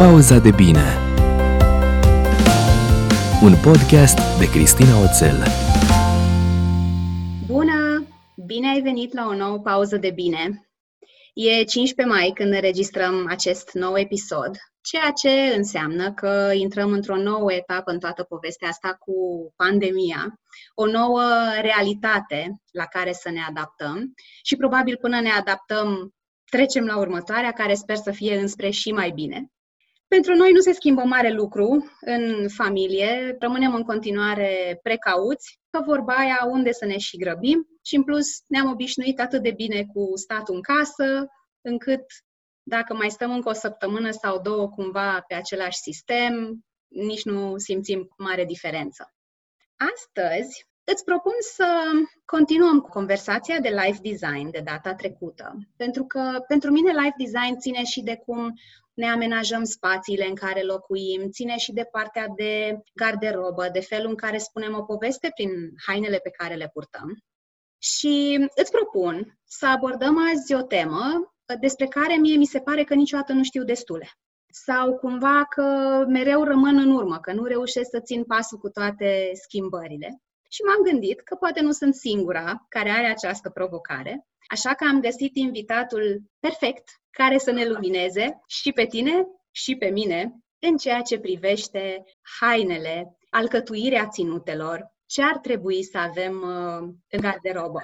Pauza de bine Un podcast de Cristina Oțel Bună! Bine ai venit la o nouă pauză de bine! E 15 mai când înregistrăm acest nou episod, ceea ce înseamnă că intrăm într-o nouă etapă în toată povestea asta cu pandemia, o nouă realitate la care să ne adaptăm și probabil până ne adaptăm trecem la următoarea, care sper să fie înspre și mai bine. Pentru noi nu se schimbă mare lucru în familie, rămânem în continuare precauți, că vorba aia unde să ne și grăbim? Și în plus ne-am obișnuit atât de bine cu statul în casă, încât dacă mai stăm încă o săptămână sau două cumva pe același sistem, nici nu simțim mare diferență. Astăzi îți propun să continuăm cu conversația de life design de data trecută, pentru că pentru mine life design ține și de cum ne amenajăm spațiile în care locuim, ține și de partea de garderobă, de felul în care spunem o poveste prin hainele pe care le purtăm. Și îți propun să abordăm azi o temă despre care mie mi se pare că niciodată nu știu destule. Sau cumva că mereu rămân în urmă, că nu reușesc să țin pasul cu toate schimbările. Și m-am gândit că poate nu sunt singura care are această provocare, așa că am găsit invitatul perfect care să ne lumineze și pe tine și pe mine în ceea ce privește hainele, alcătuirea ținutelor, ce ar trebui să avem uh, în garderobă,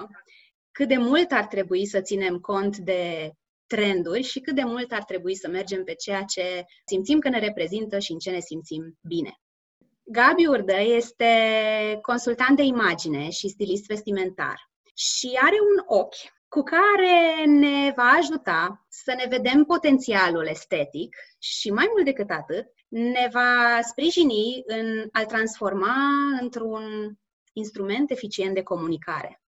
cât de mult ar trebui să ținem cont de trenduri și cât de mult ar trebui să mergem pe ceea ce simțim că ne reprezintă și în ce ne simțim bine. Gabi Urdă este consultant de imagine și stilist vestimentar și are un ochi cu care ne va ajuta să ne vedem potențialul estetic și mai mult decât atât, ne va sprijini în a-l transforma într-un instrument eficient de comunicare.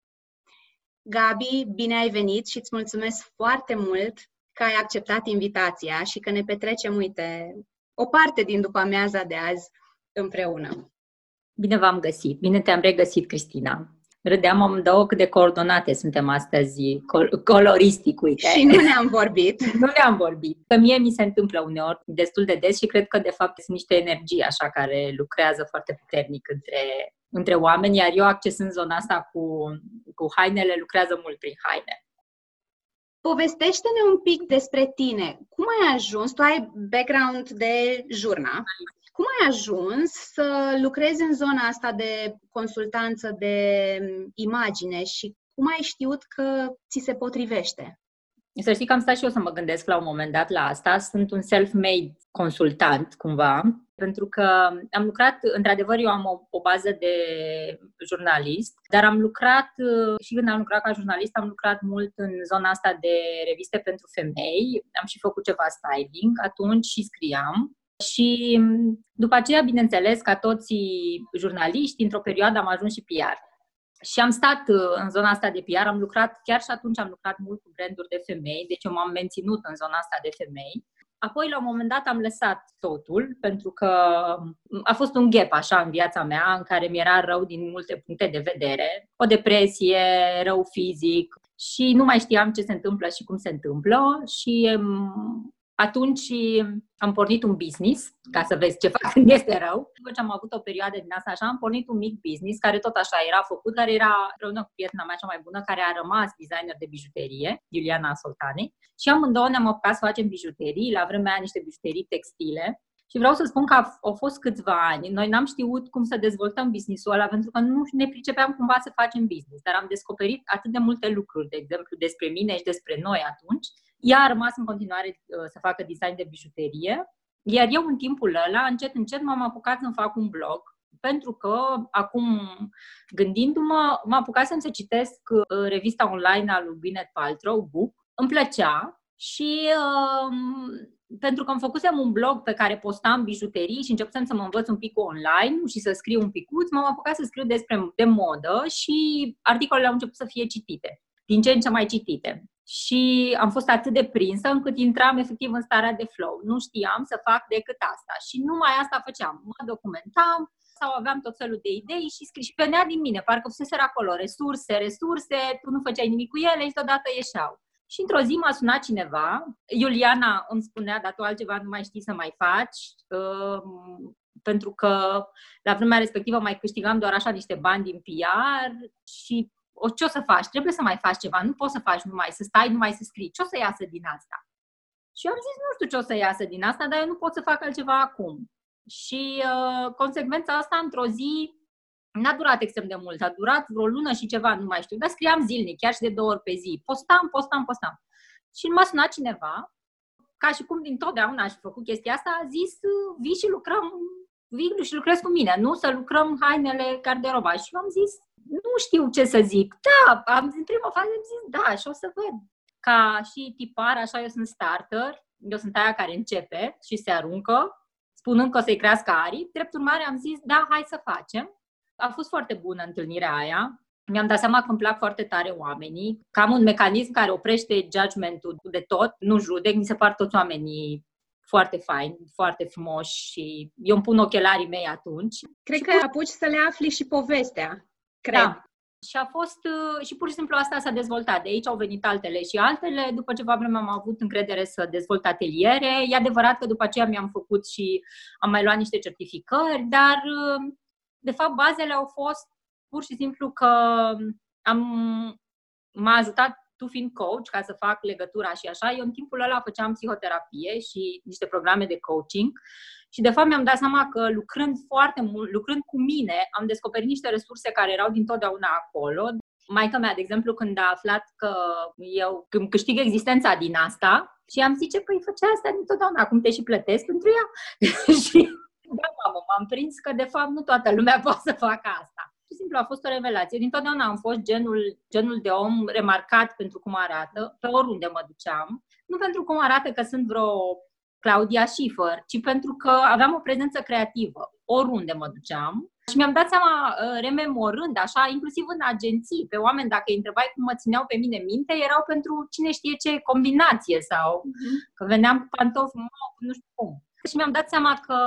Gabi, bine ai venit și îți mulțumesc foarte mult că ai acceptat invitația și că ne petrecem, uite, o parte din după amiaza de azi împreună. Bine v-am găsit, bine te-am regăsit, Cristina. Râdeam amândouă cât de coordonate suntem astăzi, col- coloristic, uite. Și nu ne-am vorbit. nu ne-am vorbit. Că mie mi se întâmplă uneori destul de des și cred că, de fapt, sunt niște energii așa care lucrează foarte puternic între, între oameni, iar eu accesând zona asta cu, cu hainele, lucrează mult prin haine. Povestește-ne un pic despre tine. Cum ai ajuns? Tu ai background de jurnal. Cum ai ajuns să lucrezi în zona asta de consultanță de imagine și cum ai știut că ți se potrivește? Să știi că am stat și eu să mă gândesc la un moment dat la asta. Sunt un self-made consultant, cumva, pentru că am lucrat, într-adevăr, eu am o, o bază de jurnalist, dar am lucrat, și când am lucrat ca jurnalist, am lucrat mult în zona asta de reviste pentru femei, am și făcut ceva styling atunci și scriam. Și mm, după aceea, bineînțeles, ca toți jurnaliști, într-o perioadă am ajuns și PR. Și am stat uh, în zona asta de PR, am lucrat, chiar și atunci am lucrat mult cu branduri de femei, deci eu m-am menținut în zona asta de femei. Apoi, la un moment dat, am lăsat totul, pentru că mm, a fost un gap așa în viața mea, în care mi era rău din multe puncte de vedere. O depresie, rău fizic și nu mai știam ce se întâmplă și cum se întâmplă și mm, atunci am pornit un business, ca să vezi ce fac când este rău. După ce am avut o perioadă din asta așa, am pornit un mic business care tot așa era făcut, care era împreună cu prietena mea cea mai bună, care a rămas designer de bijuterie, Iuliana Soltani. Și amândouă ne-am apucat să facem bijuterii, la vremea aia niște bijuterii textile. Și vreau să spun că au fost câțiva ani. Noi n-am știut cum să dezvoltăm business-ul ăla pentru că nu ne pricepeam cumva să facem business, dar am descoperit atât de multe lucruri, de exemplu, despre mine și despre noi atunci, ea a rămas în continuare uh, să facă design de bijuterie, iar eu în timpul ăla, încet, încet m-am apucat să fac un blog, pentru că acum, gândindu-mă, m-am apucat să citesc uh, revista online a lui Gwyneth Paltrow, Book, îmi plăcea și uh, pentru că am făcusem un blog pe care postam bijuterii și începusem să mă învăț un pic online și să scriu un picuț, m-am apucat să scriu despre de modă și articolele au început să fie citite, din ce în ce mai citite și am fost atât de prinsă încât intram efectiv în starea de flow. Nu știam să fac decât asta și numai asta făceam. Mă documentam sau aveam tot felul de idei și scris și venea din mine, parcă fuseseră acolo resurse, resurse, tu nu făceai nimic cu ele și deodată ieșeau. Și într-o zi m-a sunat cineva, Iuliana îmi spunea, dar tu altceva nu mai știi să mai faci, uh, pentru că la vremea respectivă mai câștigam doar așa niște bani din PR și o, ce o să faci? Trebuie să mai faci ceva, nu poți să faci numai, să stai numai să scrii. Ce o să iasă din asta? Și eu am zis, nu știu ce o să iasă din asta, dar eu nu pot să fac altceva acum. Și uh, consecvența asta, într-o zi, N-a durat extrem de mult, a durat vreo lună și ceva, nu mai știu, dar scriam zilnic, chiar și de două ori pe zi. Postam, postam, postam. Și m-a sunat cineva, ca și cum din totdeauna aș fi făcut chestia asta, a zis, vii și lucrăm, vii și lucrez cu mine, nu? Să lucrăm hainele garderoba. Și eu am zis, nu știu ce să zic. Da, am, în prima fază am zis, da, și o să văd. Ca și tipar, așa eu sunt starter, eu sunt aia care începe și se aruncă, spunând că o să-i crească arii. Drept urmare am zis, da, hai să facem. A fost foarte bună întâlnirea aia. Mi-am dat seama că îmi plac foarte tare oamenii, că am un mecanism care oprește judgmentul de tot, nu judec, mi se par toți oamenii foarte fain, foarte frumoși și eu îmi pun ochelarii mei atunci. Cred că apuci să le afli și povestea, cred. Da. Și a fost, uh, și pur și simplu asta s-a dezvoltat. De aici au venit altele și altele. După ceva vreme am avut încredere să dezvolt ateliere. E adevărat că după aceea mi-am făcut și am mai luat niște certificări, dar uh, de fapt, bazele au fost pur și simplu că am, m-a ajutat tu fiind coach, ca să fac legătura și așa, eu în timpul ăla făceam psihoterapie și niște programe de coaching și de fapt mi-am dat seama că lucrând foarte mult, lucrând cu mine, am descoperit niște resurse care erau dintotdeauna acolo. Maica mea, de exemplu, când a aflat că eu când câștig existența din asta și am zice, păi făcea asta dintotdeauna, acum te și plătesc pentru ea. și da, mamă, m-am prins că de fapt nu toată lumea poate să facă asta. Și simplu a fost o revelație. Din totdeauna am fost genul, genul de om remarcat pentru cum arată, pe oriunde mă duceam. Nu pentru cum arată că sunt vreo Claudia Schiffer, ci pentru că aveam o prezență creativă, oriunde mă duceam. Și mi-am dat seama, uh, rememorând așa, inclusiv în agenții, pe oameni, dacă îi întrebai cum mă țineau pe mine minte, erau pentru cine știe ce combinație sau uh-huh. că veneam cu pantofi nu știu cum. Și mi-am dat seama că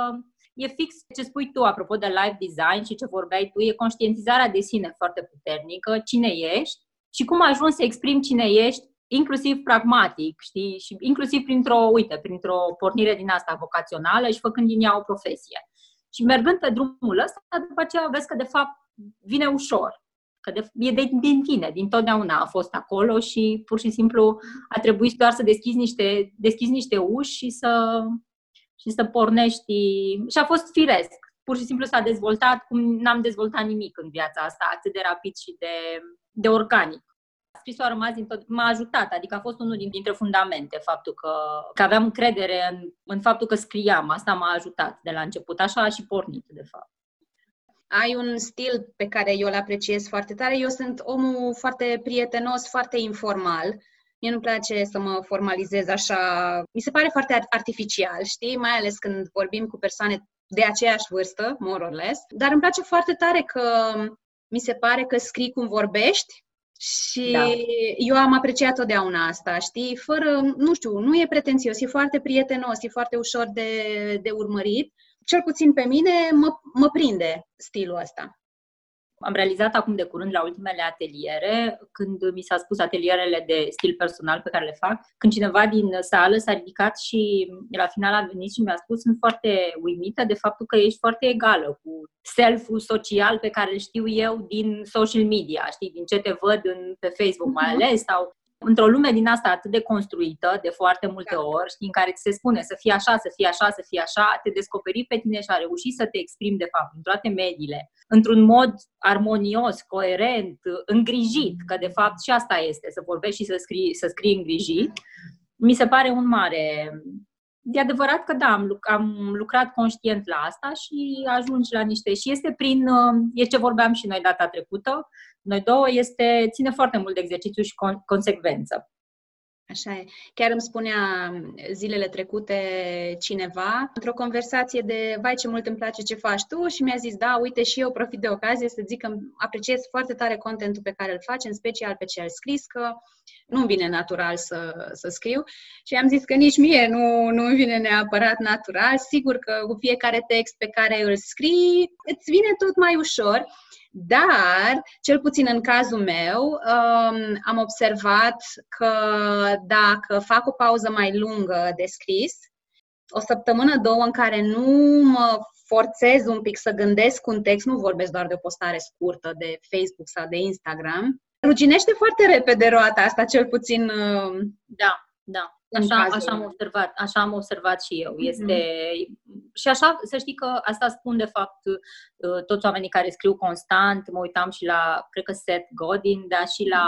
e fix ce spui tu apropo de live design și ce vorbeai tu, e conștientizarea de sine foarte puternică, cine ești și cum ajungi să exprimi cine ești, inclusiv pragmatic, știi, și inclusiv printr-o, uite, printr-o pornire din asta vocațională și făcând din ea o profesie. Și mergând pe drumul ăsta, după aceea vezi că de fapt vine ușor. Că de, e de, din tine, din totdeauna a fost acolo și pur și simplu a trebuit doar să deschizi niște, deschizi niște uși și să, și să pornești. Și a fost firesc. Pur și simplu s-a dezvoltat cum n-am dezvoltat nimic în viața asta, atât de rapid și de, de organic. Scrisul a rămas din tot, m-a ajutat, adică a fost unul dintre fundamente, faptul că, că aveam încredere în, în faptul că scriam, asta m-a ajutat de la început, așa a și pornit, de fapt ai un stil pe care eu îl apreciez foarte tare. Eu sunt omul foarte prietenos, foarte informal. Mie nu-mi place să mă formalizez așa, mi se pare foarte artificial, știi? Mai ales când vorbim cu persoane de aceeași vârstă, more or less. Dar îmi place foarte tare că mi se pare că scrii cum vorbești și da. eu am apreciat totdeauna asta, știi? Fără, nu știu, nu e pretențios, e foarte prietenos, e foarte ușor de, de urmărit. Cel puțin pe mine mă, mă prinde stilul ăsta. Am realizat acum de curând la ultimele ateliere, când mi s-a spus atelierele de stil personal pe care le fac, când cineva din sală s-a ridicat și la final a venit și mi-a spus sunt foarte uimită de faptul că ești foarte egală cu self-ul social pe care îl știu eu din social media, știi, din ce te văd în, pe Facebook mai mhm. ales sau într-o lume din asta atât de construită de foarte multe da. ori, știi, în care ți se spune să fii așa, să fii așa, să fii așa, te descoperi pe tine și a reușit să te exprimi, de fapt, în toate mediile, într-un mod armonios, coerent, îngrijit, că de fapt și asta este, să vorbești și să scrii, să scrii îngrijit, mi se pare un mare E adevărat că da, am, am lucrat conștient la asta și ajungi la niște. Și este prin. Uh, e ce vorbeam și noi data trecută, noi două, este, ține foarte mult de exercițiu și con- consecvență. Așa e. Chiar îmi spunea zilele trecute cineva, într-o conversație de vai ce mult îmi place ce faci tu și mi-a zis, da, uite și eu profit de ocazie să zic că apreciez foarte tare contentul pe care îl faci, în special pe ce ai scris, că nu vine natural să, să scriu și am zis că nici mie nu, nu vine neapărat natural. Sigur că cu fiecare text pe care îl scrii, îți vine tot mai ușor, dar, cel puțin în cazul meu, um, am observat că dacă fac o pauză mai lungă de scris, o săptămână, două în care nu mă forțez un pic să gândesc un text, nu vorbesc doar de o postare scurtă de Facebook sau de Instagram, ruginește foarte repede roata asta, cel puțin. Uh, da, da. Așa, așa am observat, așa am observat și eu. Este mm-hmm. și așa, să știi că asta spun de fapt uh, toți oamenii care scriu constant, mă uitam și la, cred că Seth Godin, dar și la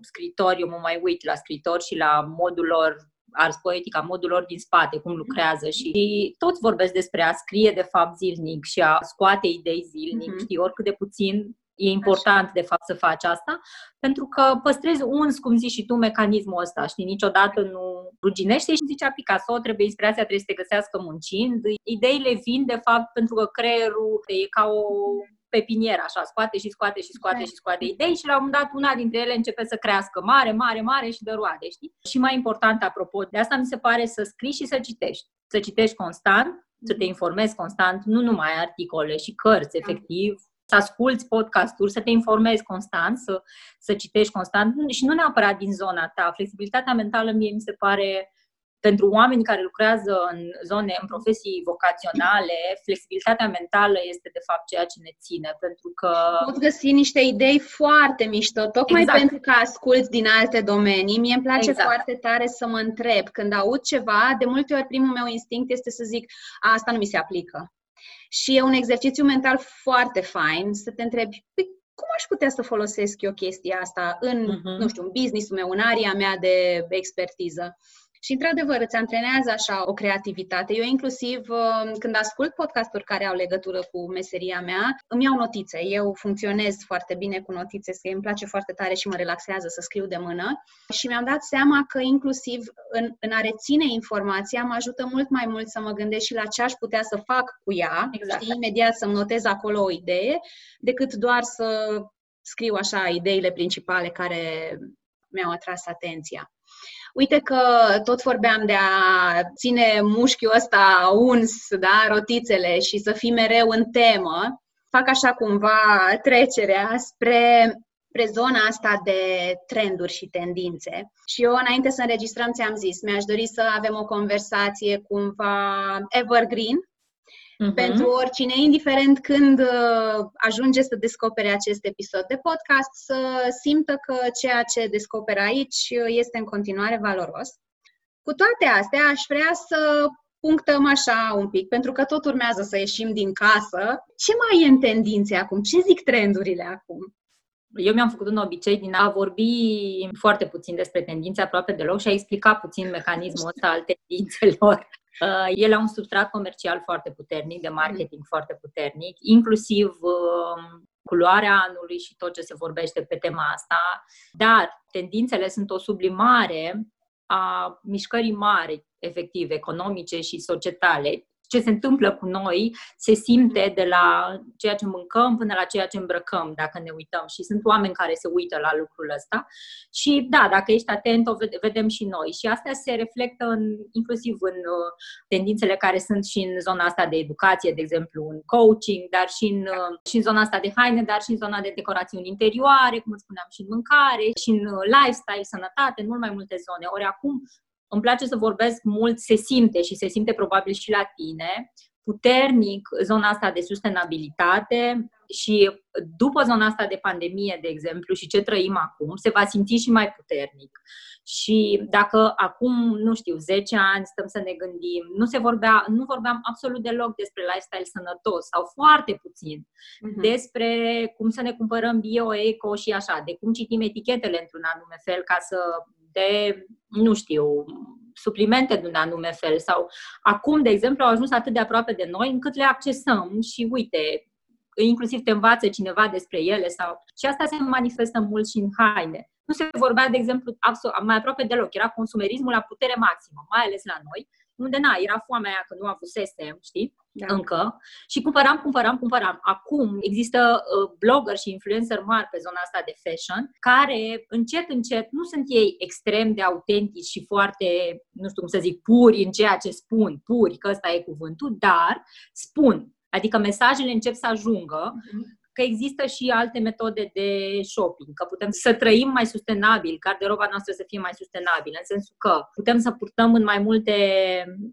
scritori, eu mă mai uit la scritori și la modul lor ars poetica, modul lor din spate, cum lucrează și toți vorbesc despre a scrie de fapt zilnic și a scoate idei zilnic, mm-hmm. știi, oricât de puțin E important, Așa. de fapt, să faci asta, pentru că păstrezi uns, cum zici și tu, mecanismul ăsta, știi, niciodată nu ruginește și zicea Picasso, trebuie inspirația, trebuie să te găsească muncind. Ideile vin, de fapt, pentru că creierul e ca o pepinieră, așa, scoate și scoate și scoate okay. și scoate idei și la un moment dat una dintre ele începe să crească mare, mare, mare și de roade, știi? Și mai important, apropo, de asta mi se pare să scrii și să citești. Să citești constant, să te mhm. informezi constant, nu numai articole și cărți, da. efectiv, să asculți podcasturi, să te informezi constant, să, să citești constant și nu neapărat din zona ta. Flexibilitatea mentală mie mi se pare pentru oameni care lucrează în zone, în profesii vocaționale, flexibilitatea mentală este de fapt ceea ce ne ține, pentru că... Poți găsi niște idei foarte mișto, tocmai exact. pentru că asculți din alte domenii. Mie îmi place exact. foarte tare să mă întreb. Când aud ceva, de multe ori primul meu instinct este să zic, a, asta nu mi se aplică. Și e un exercițiu mental foarte fain să te întrebi, păi, cum aș putea să folosesc eu chestia asta în, uh-huh. nu știu, în business-ul meu, în area mea de expertiză? Și, într-adevăr, îți antrenează așa o creativitate. Eu, inclusiv, uh, când ascult podcasturi care au legătură cu meseria mea, îmi iau notițe. Eu funcționez foarte bine cu notițe, îmi place foarte tare și mă relaxează să scriu de mână. Și mi-am dat seama că, inclusiv, în, în a reține informația, mă ajută mult mai mult să mă gândesc și la ce aș putea să fac cu ea, exact. știi, imediat să-mi notez acolo o idee, decât doar să scriu așa ideile principale care mi-au atras atenția. Uite că tot vorbeam de a ține mușchiul ăsta uns, da, rotițele și să fii mereu în temă. Fac așa cumva trecerea spre spre zona asta de trenduri și tendințe. Și eu, înainte să înregistrăm, ți-am zis, mi-aș dori să avem o conversație cumva evergreen, uh-huh. pentru oricine, indiferent când uh, ajunge să descopere acest episod de podcast, să simtă că ceea ce descoperă aici este în continuare valoros. Cu toate astea, aș vrea să punctăm așa un pic, pentru că tot urmează să ieșim din casă. Ce mai e în tendințe acum? Ce zic trendurile acum? Eu mi-am făcut un obicei din a vorbi foarte puțin despre tendințe, aproape deloc, și a explica puțin mecanismul ăsta al tendințelor Uh, ele au un substrat comercial foarte puternic, de marketing mm. foarte puternic, inclusiv uh, culoarea anului și tot ce se vorbește pe tema asta, dar tendințele sunt o sublimare a mișcării mari, efectiv, economice și societale, ce se întâmplă cu noi se simte de la ceea ce mâncăm până la ceea ce îmbrăcăm, dacă ne uităm. Și sunt oameni care se uită la lucrul ăsta. Și da, dacă ești atent, o vedem și noi. Și astea se reflectă în, inclusiv în uh, tendințele care sunt și în zona asta de educație, de exemplu, în coaching, dar și în, uh, și în zona asta de haine, dar și în zona de decorațiuni interioare, cum spuneam, și în mâncare, și în uh, lifestyle, sănătate, în mult mai multe zone. Ori acum îmi place să vorbesc mult, se simte și se simte probabil și la tine, puternic zona asta de sustenabilitate și după zona asta de pandemie, de exemplu, și ce trăim acum, se va simți și mai puternic. Și dacă acum, nu știu, 10 ani stăm să ne gândim, nu se vorbea, nu vorbeam absolut deloc despre lifestyle sănătos sau foarte puțin, uh-huh. despre cum să ne cumpărăm bio, eco și așa, de cum citim etichetele într-un anume fel ca să de, nu știu, suplimente de un anume fel sau acum, de exemplu, au ajuns atât de aproape de noi încât le accesăm și uite, inclusiv te învață cineva despre ele sau... Și asta se manifestă mult și în haine. Nu se vorbea, de exemplu, absolut, mai aproape deloc. Era consumerismul la putere maximă, mai ales la noi, unde, na, era foamea aia că nu avusesem, știi? Da. încă și cumpăram, cumpăram, cumpăram. Acum există uh, blogger și influencer mari pe zona asta de fashion care încet, încet, nu sunt ei extrem de autentici și foarte, nu știu cum să zic, puri în ceea ce spun, puri, că ăsta e cuvântul, dar spun. Adică mesajele încep să ajungă uh-huh că există și alte metode de shopping, că putem să trăim mai sustenabil, garderoba noastră să fie mai sustenabilă, în sensul că putem să purtăm în mai multe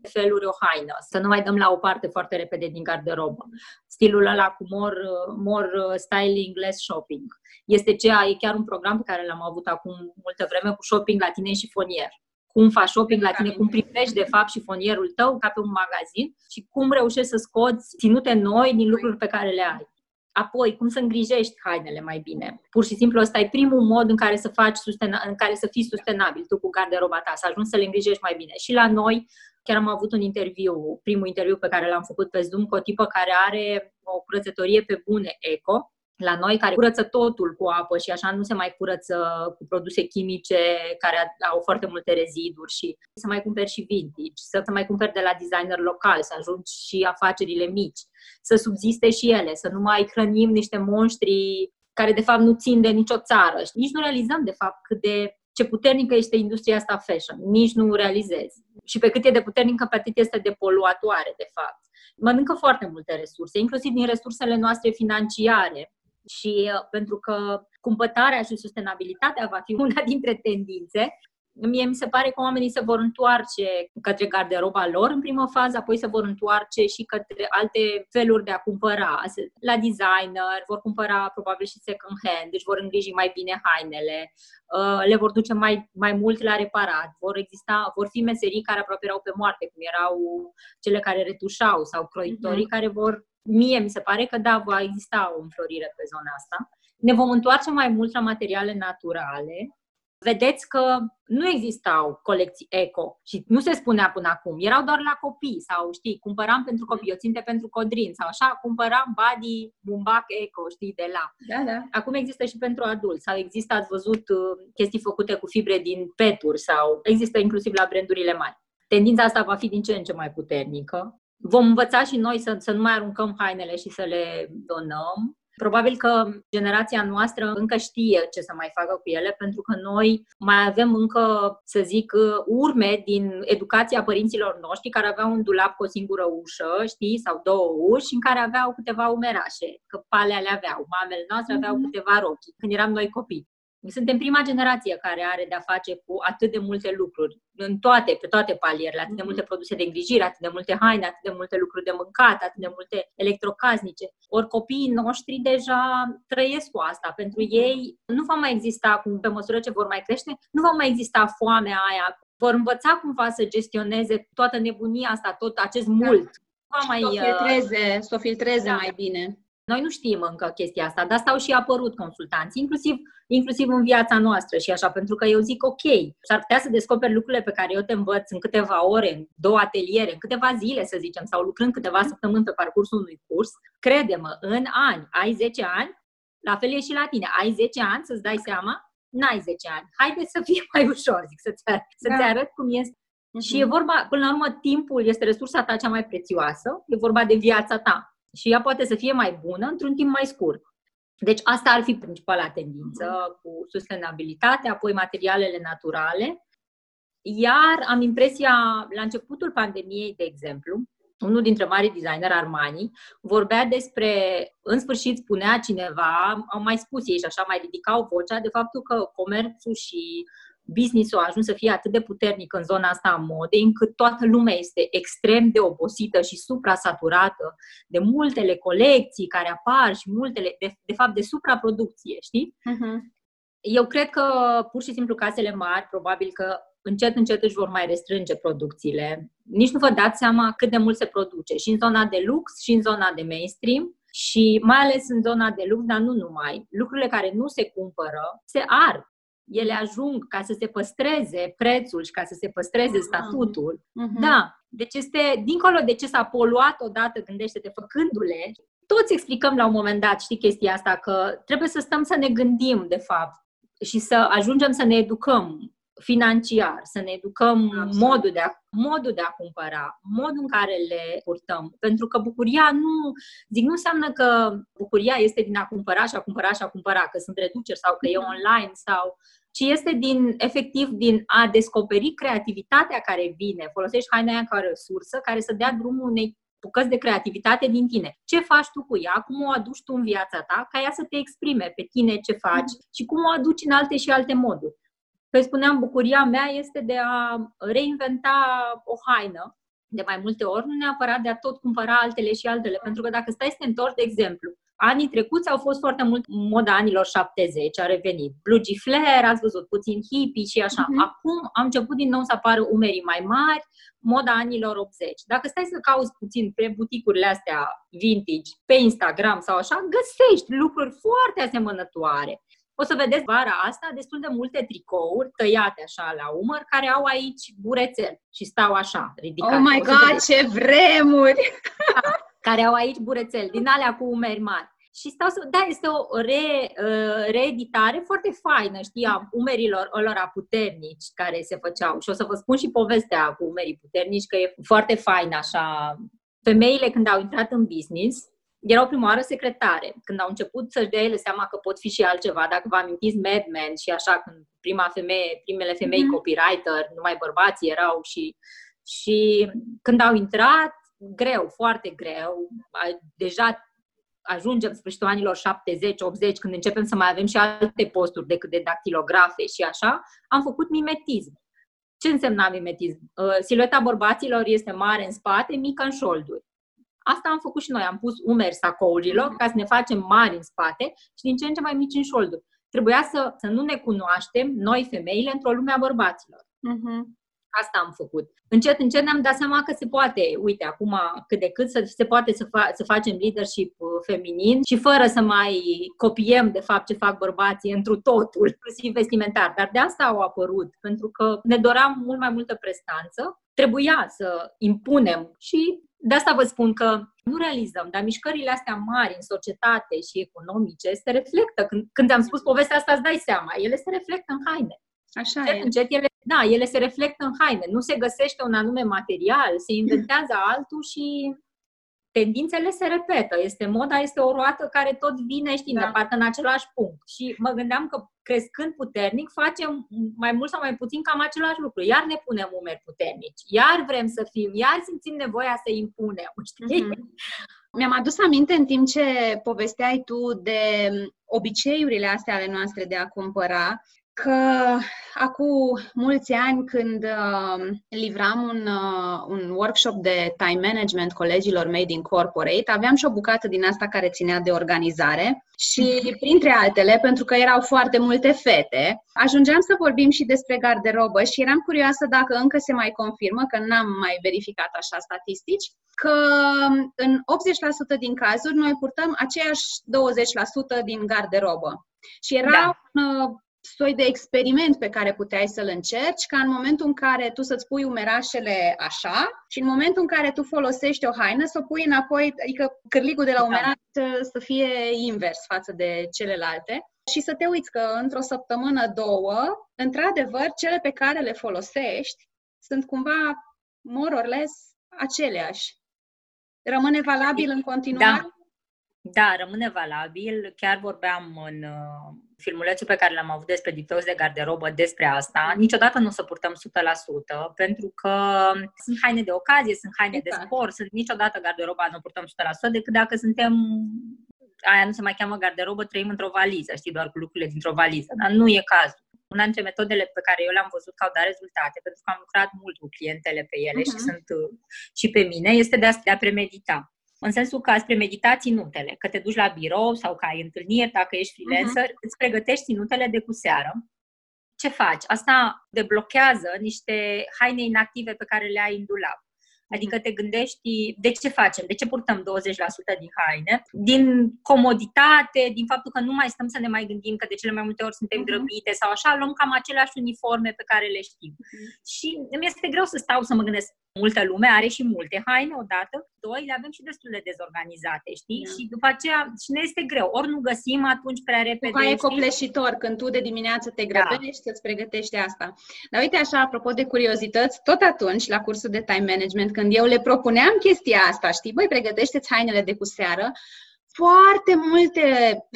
feluri o haină, să nu mai dăm la o parte foarte repede din garderobă. Stilul ăla cu more, more styling, less shopping. Este ceea, e chiar un program pe care l-am avut acum multă vreme cu shopping la tine și fonier cum faci shopping la tine, cum privești de fapt și fonierul tău ca pe un magazin și cum reușești să scoți ținute noi din lucruri pe care le ai. Apoi, cum să îngrijești hainele mai bine. Pur și simplu ăsta e primul mod în care să faci sustena- în care să fii sustenabil tu cu garderoba ta, să ajungi să le îngrijești mai bine. Și la noi, chiar am avut un interviu, primul interviu pe care l-am făcut pe Zoom cu o tipă care are o curățătorie pe bune eco la noi care curăță totul cu apă și așa nu se mai curăță cu produse chimice care au foarte multe reziduri și să mai cumperi și vintage, să mai cumperi de la designer local, să ajungi și afacerile mici, să subziste și ele, să nu mai hrănim niște monștri care de fapt nu țin de nicio țară. Nici nu realizăm de fapt cât de ce puternică este industria asta fashion. Nici nu realizezi. Și pe cât e de puternică, pe atât este de poluatoare, de fapt. Mănâncă foarte multe resurse, inclusiv din resursele noastre financiare, și uh, pentru că cumpătarea și sustenabilitatea va fi una dintre tendințe, Mie mi se pare că oamenii se vor întoarce către garderoba lor în primă fază, apoi se vor întoarce și către alte feluri de a cumpăra. La designer, vor cumpăra probabil și second hand, deci vor îngriji mai bine hainele, uh, le vor duce mai, mai mult la reparat, vor exista, vor fi meserii care aproape erau pe moarte, cum erau cele care retușau sau croitorii mm-hmm. care vor mie mi se pare că da, va exista o înflorire pe zona asta. Ne vom întoarce mai mult la materiale naturale. Vedeți că nu existau colecții eco și nu se spunea până acum. Erau doar la copii sau, știi, cumpăram pentru copii, o ținte pentru codrin sau așa, cumpăram body, bumbac eco, știi, de la. Da, da. Acum există și pentru adulți sau există, ați văzut, uh, chestii făcute cu fibre din peturi sau există inclusiv la brandurile mari. Tendința asta va fi din ce în ce mai puternică vom învăța și noi să, să nu mai aruncăm hainele și să le donăm. Probabil că generația noastră încă știe ce să mai facă cu ele, pentru că noi mai avem încă, să zic, urme din educația părinților noștri care aveau un dulap cu o singură ușă, știi, sau două uși, în care aveau câteva umerașe, că palea le aveau, mamele noastre aveau mhm. câteva rochi, când eram noi copii. Suntem prima generație care are de-a face cu atât de multe lucruri, în toate, pe toate palierele, atât de multe produse de îngrijire, atât de multe haine, atât de multe lucruri de mâncat, atât de multe electrocasnice. Ori copiii noștri deja trăiesc cu asta. Pentru ei nu va mai exista, cum pe măsură ce vor mai crește, nu va mai exista foamea aia. Vor învăța cumva să gestioneze toată nebunia asta, tot acest mult. Da. Va mai, să o filtreze, să o filtreze da. mai bine. Noi nu știm încă chestia asta, dar asta au și apărut consultanți, inclusiv, inclusiv în viața noastră și așa, pentru că eu zic ok, s-ar putea să descoperi lucrurile pe care eu te învăț în câteva ore, în două ateliere, în câteva zile, să zicem, sau lucrând câteva săptămâni pe parcursul unui curs. Crede-mă, în ani, ai 10 ani, la fel e și la tine, ai 10 ani să-ți dai seama, n-ai 10 ani. Haideți să fie mai ușor, zic, să-ți, să-ți da. arăt cum este. Uh-huh. Și e vorba, până la urmă, timpul este resursa ta cea mai prețioasă, e vorba de viața ta și ea poate să fie mai bună într-un timp mai scurt. Deci asta ar fi principala tendință cu sustenabilitatea, apoi materialele naturale. Iar am impresia, la începutul pandemiei, de exemplu, unul dintre mari designer Armani vorbea despre, în sfârșit spunea cineva, au mai spus ei și așa mai ridicau vocea, de faptul că comerțul și business-ul a ajuns să fie atât de puternic în zona asta a modei, încât toată lumea este extrem de obosită și suprasaturată de multele colecții care apar și multele, de, de fapt, de supraproducție, știi? Uh-huh. Eu cred că, pur și simplu, casele mari, probabil că încet, încet își vor mai restrânge producțiile. Nici nu vă dați seama cât de mult se produce, și în zona de lux, și în zona de mainstream, și mai ales în zona de lux, dar nu numai. Lucrurile care nu se cumpără se ard ele ajung ca să se păstreze prețul și ca să se păstreze ah, statutul. Uh-huh. Da. Deci este, dincolo de ce s-a poluat odată, gândește-te, făcându-le, toți explicăm la un moment dat, știi chestia asta, că trebuie să stăm să ne gândim, de fapt, și să ajungem să ne educăm financiar, să ne educăm Absolut. modul de, a, modul de a cumpăra, modul în care le purtăm. Pentru că bucuria nu, zic, nu înseamnă că bucuria este din a cumpăra și a cumpăra și a cumpăra, că sunt reduceri sau că e online sau ci este din, efectiv din a descoperi creativitatea care vine. Folosești haina aia ca o resursă care să dea drumul unei bucăți de creativitate din tine. Ce faci tu cu ea, cum o aduci tu în viața ta, ca ea să te exprime pe tine ce faci și cum o aduci în alte și alte moduri. Că spuneam, bucuria mea este de a reinventa o haină de mai multe ori, nu neapărat de a tot cumpăra altele și altele. Pentru că dacă stai să te întorci, de exemplu, anii trecuți au fost foarte mult moda anilor 70, a revenit. Blue flare, ați văzut, puțin hippie și așa. Uh-huh. Acum am început din nou să apară umerii mai mari, moda anilor 80. Dacă stai să cauți puțin pe buticurile astea vintage, pe Instagram sau așa, găsești lucruri foarte asemănătoare. O să vedeți vara asta destul de multe tricouri tăiate așa la umăr care au aici burețel și stau așa, ridicate. Oh my god, ce vremuri! Care au aici burețel, din alea cu umeri mari. Și stau să... Da, este o re, uh, reeditare foarte faină, știam, umerilor ălora puternici care se făceau. Și o să vă spun și povestea cu umerii puternici, că e foarte faină așa. Femeile când au intrat în business, erau prima oară secretare. Când au început să-și dea ele seama că pot fi și altceva, dacă vă amintiți Mad Men și așa, când prima femeie, primele femei mm-hmm. copywriter, numai bărbații erau și, și când au intrat, greu, foarte greu, deja ajungem sfârșitul anilor 70-80, când începem să mai avem și alte posturi decât de dactilografe și așa, am făcut mimetism. Ce însemna mimetism? Uh, silueta bărbaților este mare în spate, mică în șolduri. Asta am făcut și noi, am pus umeri sacourilor ca să ne facem mari în spate și din ce în ce mai mici în șolduri. Trebuia să, să nu ne cunoaștem, noi femeile, într-o lume a bărbaților. Uh-huh. Asta am făcut. Încet, încet ne-am dat seama că se poate, uite, acum cât de cât să, se poate să, fa- să facem leadership uh, feminin și fără să mai copiem, de fapt, ce fac bărbații întru totul, inclusiv vestimentar. Dar de asta au apărut, pentru că ne doream mult mai multă prestanță, trebuia să impunem și de asta vă spun că nu realizăm, dar mișcările astea mari în societate și economice se reflectă. Când, când am spus povestea asta, îți dai seama, ele se reflectă în haine. Așa încet, e. încet ele, da, ele se reflectă în haine. Nu se găsește un anume material, se inventează altul și tendințele se repetă. Este moda, este o roată care tot vine, știi, da. parcă în același punct. Și mă gândeam că crescând puternic, facem mai mult sau mai puțin cam același lucru. Iar ne punem umeri puternici, iar vrem să fim, iar simțim nevoia să impunem, știi? Mm-hmm. Mi-am adus aminte în timp ce povesteai tu de obiceiurile astea ale noastre de a cumpăra, că acum mulți ani când uh, livram un, uh, un workshop de time management colegilor mei din corporate, aveam și o bucată din asta care ținea de organizare și printre altele, pentru că erau foarte multe fete, ajungeam să vorbim și despre garderobă și eram curioasă dacă încă se mai confirmă, că n-am mai verificat așa statistici, că în 80% din cazuri noi purtăm aceeași 20% din garderobă. Și era da. un uh, soi de experiment pe care puteai să-l încerci, ca în momentul în care tu să-ți pui umerașele așa și în momentul în care tu folosești o haină să o pui înapoi, adică cârligul de la da. umeraș să fie invers față de celelalte și să te uiți că într-o săptămână, două, într-adevăr, cele pe care le folosești sunt cumva more or less aceleași. Rămâne valabil în continuare? Da. Da, rămâne valabil. Chiar vorbeam în uh, filmulețul pe care l-am avut despre diptozi de garderobă despre asta. Niciodată nu o să purtăm 100%, pentru că sunt haine de ocazie, sunt haine exact. de sport, sunt niciodată garderoba nu purtăm 100%, decât dacă suntem aia nu se mai cheamă garderobă, trăim într-o valiză, știi, doar cu lucrurile dintr-o valiză, dar nu e cazul. Una dintre metodele pe care eu le-am văzut că au dat rezultate, pentru că am lucrat mult cu clientele pe ele uh-huh. și mhm. sunt uh, și pe mine, este de a, de a premedita în sensul că îți premedita ținutele, că te duci la birou sau că ai întâlniri, dacă ești freelancer, uh-huh. îți pregătești ținutele de cu seară. Ce faci? Asta deblochează niște haine inactive pe care le ai în dulap. Adică te gândești de ce facem, de ce purtăm 20% din haine, din comoditate, din faptul că nu mai stăm să ne mai gândim că de cele mai multe ori suntem uh-huh. grăbite sau așa, luăm cam aceleași uniforme pe care le știm. Uh-huh. Și îmi este greu să stau să mă gândesc multă lume are și multe haine odată, doi, le avem și destul de dezorganizate, știi? Da. Și după aceea și ne este greu. Ori nu găsim atunci prea repede. Cumva e copleșitor când tu de dimineață te da. grăbești da. să-ți pregătești asta. Dar uite așa, apropo de curiozități, tot atunci, la cursul de time management, când eu le propuneam chestia asta, știi, băi, pregătește-ți hainele de cu seară, foarte multe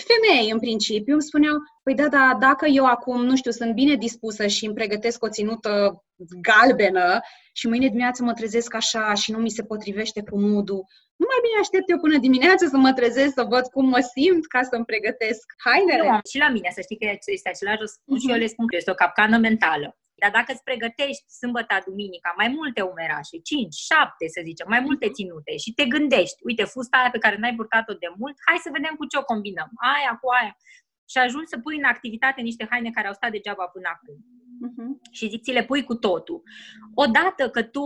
femei, în principiu, îmi spuneau, păi da, da, dacă eu acum, nu știu, sunt bine dispusă și îmi pregătesc o ținută galbenă și mâine dimineață mă trezesc așa și nu mi se potrivește cu modul, nu mai bine aștept eu până dimineață să mă trezesc, să văd cum mă simt ca să-mi pregătesc hainele. Nu, și la mine, să știi că este același răspuns uh-huh. și eu le spun că este o capcană mentală. Dar dacă îți pregătești sâmbătă, duminica, mai multe umerașe, 5, 7 să zicem, mai multe mhm. ținute și te gândești, uite, fusta aia pe care n-ai purtat-o de mult, hai să vedem cu ce o combinăm, aia cu aia. Și ajungi să pui în activitate niște haine care au stat degeaba până acum. Uh-huh. Și zici, ți le pui cu totul. Odată că tu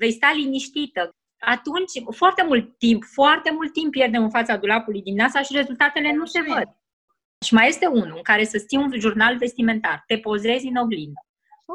vei sta liniștită, atunci foarte mult timp, foarte mult timp pierdem în fața dulapului dimineața și rezultatele nu se văd. Și mai este unul în care să ții un jurnal vestimentar, te pozezi în oglindă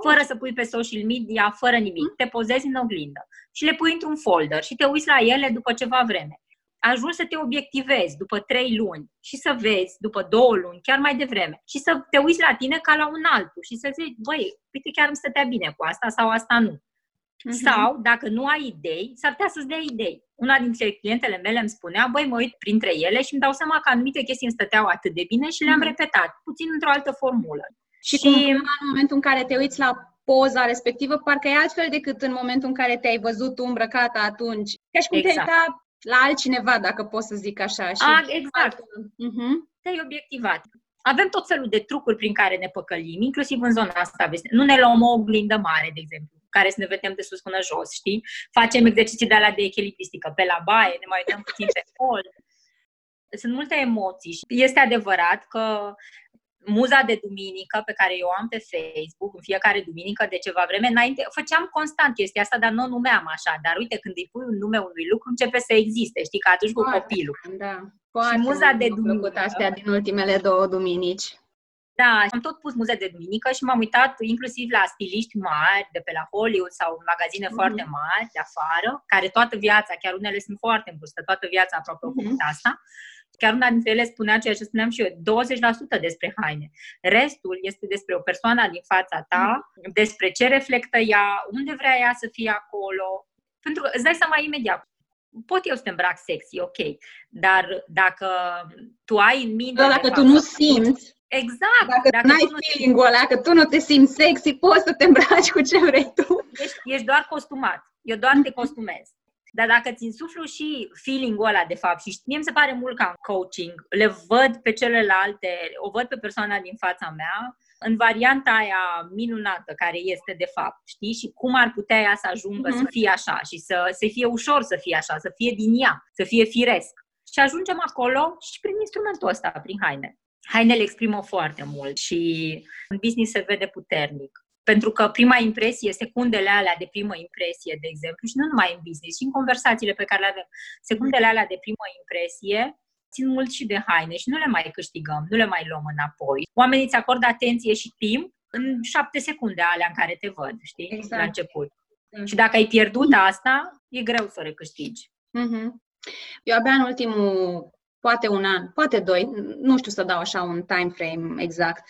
fără să pui pe social media, fără nimic. Te pozezi în oglindă și le pui într-un folder și te uiți la ele după ceva vreme. Ajungi să te obiectivezi după trei luni și să vezi după două luni, chiar mai devreme, și să te uiți la tine ca la un altul și să zici, băi, uite, chiar îmi stătea bine cu asta sau asta nu. Uh-huh. Sau, dacă nu ai idei, s-ar putea să-ți dea idei. Una dintre clientele mele îmi spunea, băi, mă uit printre ele și îmi dau seama că anumite chestii îmi stăteau atât de bine și le-am uh-huh. repetat, puțin într-o altă formulă. Și, și în momentul în care te uiți la poza respectivă, parcă e altfel decât în momentul în care te-ai văzut îmbrăcată atunci. Ca și cum exact. te-ai exact. la altcineva, dacă pot să zic așa. Și A, exact. Uh-huh. Te-ai obiectivat. Avem tot felul de trucuri prin care ne păcălim, inclusiv în zona asta. Nu ne luăm o oglindă mare, de exemplu, care să ne vedem de sus până jos, știi? Facem exerciții de alea de echilibristică pe la baie, ne mai uităm puțin pe hol. Sunt multe emoții și este adevărat că muza de duminică pe care eu am pe Facebook în fiecare duminică de ceva vreme, înainte, făceam constant chestia asta, dar nu o numeam așa. Dar uite, când îi pui un nume unui lucru, începe să existe, știi, ca atunci cu foarte, copilul. Da, foarte și muza de duminică. astea din ultimele două duminici. Da, am tot pus muze de duminică și m-am uitat inclusiv la stiliști mari de pe la Hollywood sau magazine mm-hmm. foarte mari de afară, care toată viața, chiar unele sunt foarte în vârstă, toată viața aproape mm-hmm. asta Chiar una dintre ele spunea ceea ce spuneam și eu, 20% despre haine. Restul este despre o persoană din fața ta, despre ce reflectă ea, unde vrea ea să fie acolo. Pentru că îți dai seama imediat, pot eu să te îmbrac sexy, ok, dar dacă tu ai în minte... Da, dacă tu nu simți, Exact. Dacă, dacă n-ai nu feeling-ul ăla, că tu nu te simți sexy, poți să te îmbraci cu ce vrei tu. Ești, ești doar costumat. Eu doar te costumez. Dar dacă ți insuflu și feeling-ul ăla, de fapt, și mie mi se pare mult ca în coaching, le văd pe celelalte, o văd pe persoana din fața mea, în varianta aia minunată care este de fapt, știi? Și cum ar putea ea să ajungă mm-hmm. să fie așa și să, să fie ușor să fie așa, să fie din ea, să fie firesc. Și ajungem acolo și prin instrumentul ăsta, prin haine. Hainele exprimă foarte mult și în business se vede puternic. Pentru că prima impresie, secundele alea de primă impresie, de exemplu, și nu numai în business, și în conversațiile pe care le avem, secundele alea de primă impresie țin mult și de haine și nu le mai câștigăm, nu le mai luăm înapoi. Oamenii îți acordă atenție și timp în șapte secunde alea în care te văd, știi, exact. la început. Și dacă ai pierdut asta, e greu să recâștigi. Mm-hmm. Eu abia în ultimul, poate un an, poate doi, nu știu să dau așa un time frame exact,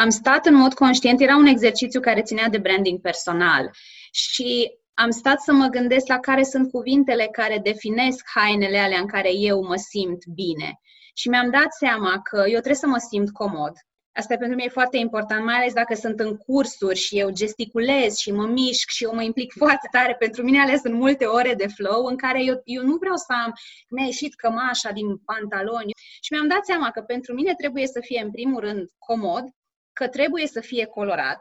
am stat în mod conștient, era un exercițiu care ținea de branding personal și am stat să mă gândesc la care sunt cuvintele care definesc hainele alea în care eu mă simt bine. Și mi-am dat seama că eu trebuie să mă simt comod. Asta pentru mine e foarte important, mai ales dacă sunt în cursuri și eu gesticulez și mă mișc și eu mă implic foarte tare. Pentru mine ales sunt multe ore de flow în care eu, eu nu vreau să am, mi-a ieșit cămașa din pantaloni. Și mi-am dat seama că pentru mine trebuie să fie în primul rând comod, că trebuie să fie colorat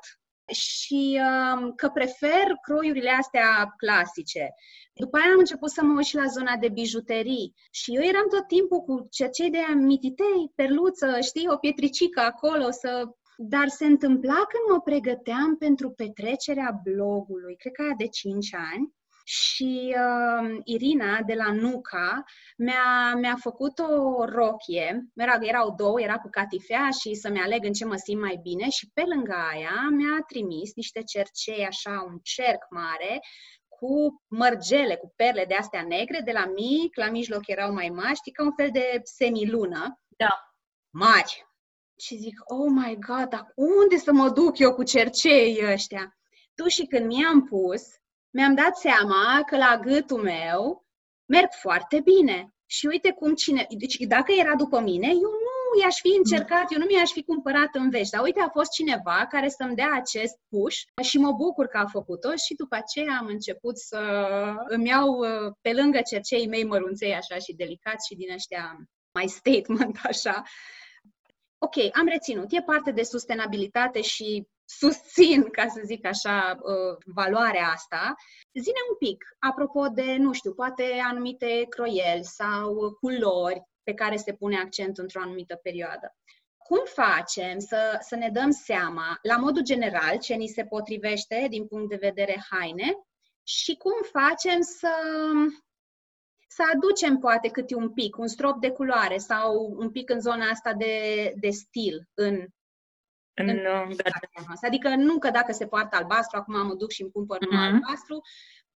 și uh, că prefer croiurile astea clasice. După aia am început să mă uit și la zona de bijuterii și eu eram tot timpul cu cei de mititei, perluță, știi, o pietricică acolo, să... dar se întâmpla când mă pregăteam pentru petrecerea blogului, cred că aia de 5 ani, și uh, Irina de la Nuca mi-a, mi-a făcut o rochie, era, erau două, era cu catifea și să-mi aleg în ce mă simt mai bine și pe lângă aia mi-a trimis niște cercei, așa, un cerc mare, cu mărgele, cu perle de astea negre, de la mic, la mijloc erau mai mari, știi, ca un fel de semilună. Da. Mari. Și zic, oh my god, dar unde să mă duc eu cu cercei ăștia? Tu și când mi-am pus, mi-am dat seama că la gâtul meu merg foarte bine. Și uite cum cine... Deci dacă era după mine, eu nu i-aș fi încercat, eu nu mi-aș fi cumpărat în vești. Dar uite, a fost cineva care să-mi dea acest push și mă bucur că a făcut-o și după aceea am început să îmi iau uh, pe lângă cercei mei mărunței așa și delicați și din ăștia mai statement așa. Ok, am reținut. E parte de sustenabilitate și susțin, ca să zic așa, uh, valoarea asta. Zine un pic, apropo de, nu știu, poate anumite croieli sau culori pe care se pune accent într-o anumită perioadă. Cum facem să, să ne dăm seama, la modul general, ce ni se potrivește din punct de vedere haine și cum facem să, să aducem poate câte un pic, un strop de culoare sau un pic în zona asta de, de stil în în, în Adică nu că dacă se poartă albastru, acum mă duc și îmi cumpăr uh-huh. albastru,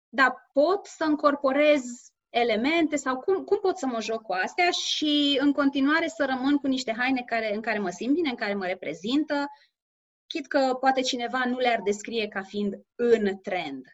dar pot să încorporez elemente sau cum, cum pot să mă joc cu astea și în continuare să rămân cu niște haine care, în care mă simt bine, în care mă reprezintă, chit că poate cineva nu le-ar descrie ca fiind în trend.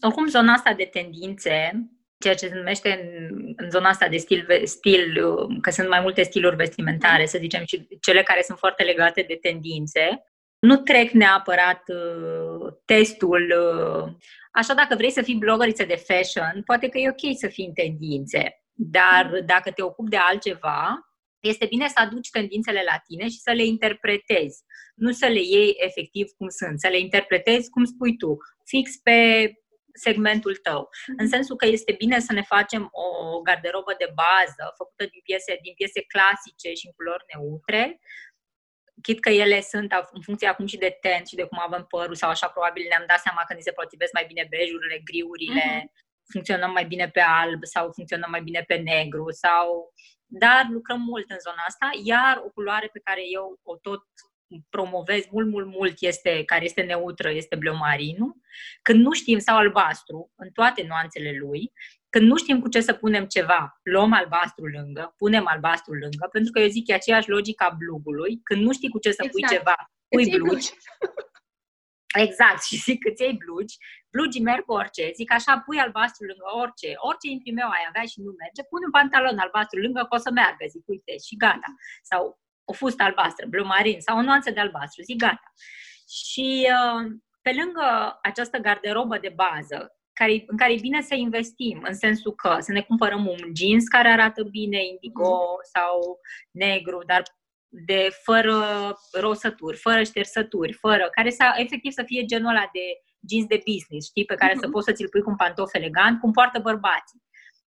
Oricum, zona asta de tendințe ceea ce se numește în, în zona asta de stil, stil, că sunt mai multe stiluri vestimentare, să zicem, și cele care sunt foarte legate de tendințe, nu trec neapărat uh, testul. Uh, așa, dacă vrei să fii blogăriță de fashion, poate că e ok să fii în tendințe, dar dacă te ocupi de altceva, este bine să aduci tendințele la tine și să le interpretezi. Nu să le iei efectiv cum sunt, să le interpretezi cum spui tu, fix pe segmentul tău. În sensul că este bine să ne facem o garderobă de bază făcută din piese, din piese clasice și în culori neutre, chit că ele sunt în funcție acum și de tent și de cum avem părul sau așa, probabil ne-am dat seama că ni se potrivesc mai bine bejurile, griurile, uh-huh. funcționăm mai bine pe alb sau funcționăm mai bine pe negru sau... Dar lucrăm mult în zona asta, iar o culoare pe care eu o tot promovez mult, mult, mult, este, care este neutră, este bleu marinu. Când nu știm, sau albastru, în toate nuanțele lui, când nu știm cu ce să punem ceva, luăm albastru lângă, punem albastru lângă, pentru că eu zic că e aceeași logică a blugului. Când nu știi cu ce să exact. pui ceva, pui blugi. Exact, și zic că îți iei blugi, blugii merg cu orice, zic așa, pui albastru lângă orice, orice imprimeu ai avea și nu merge, pune un pantalon albastru lângă că o să meargă, zic, uite, și gata. Sau o fustă albastră, blue marin sau o nuanță de albastru, zic gata. Și uh, pe lângă această garderobă de bază, care, în care e bine să investim, în sensul că să ne cumpărăm un jeans care arată bine, indigo mm. sau negru, dar de fără rosături, fără ștersături, fără, care să efectiv să fie genul ăla de jeans de business, știi, pe care mm-hmm. să poți să ți-l pui cu un pantof elegant, cum poartă bărbații.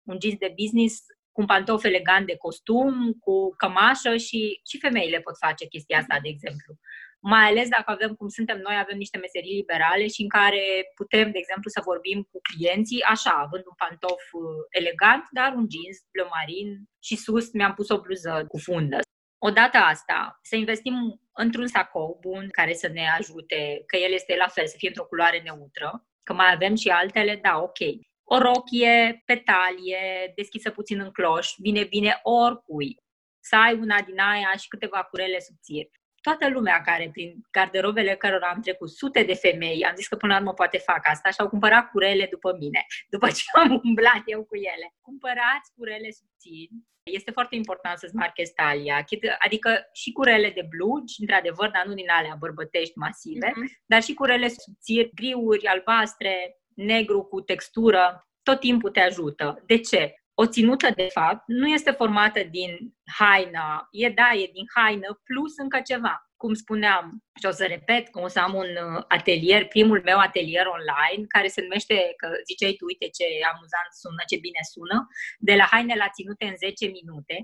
Un jeans de business cu un pantof elegant de costum, cu cămașă și, și femeile pot face chestia asta, de exemplu. Mai ales dacă avem, cum suntem noi, avem niște meserii liberale și în care putem, de exemplu, să vorbim cu clienții așa, având un pantof uh, elegant, dar un jeans bleu marin și sus mi-am pus o bluză cu fundă. Odată asta, să investim într-un sacou bun care să ne ajute, că el este la fel, să fie într-o culoare neutră, că mai avem și altele, da, ok o rochie pe talie, deschisă puțin în cloș, vine bine oricui. Să ai una din aia și câteva curele subțiri. Toată lumea care, prin garderobele cărora am trecut, sute de femei, am zis că până la urmă poate fac asta și au cumpărat curele după mine, după ce am umblat eu cu ele. Cumpărați curele subțiri, este foarte important să-ți marchezi talia, adică și curele de blugi, într-adevăr, dar nu din alea bărbătești masive, uh-huh. dar și curele subțiri, griuri, albastre, negru cu textură, tot timpul te ajută. De ce? O ținută, de fapt, nu este formată din haină, e da, e din haină plus încă ceva. Cum spuneam, și o să repet că o să am un uh, atelier, primul meu atelier online, care se numește, că ziceai tu, uite ce amuzant sună, ce bine sună, de la haine la ținute în 10 minute.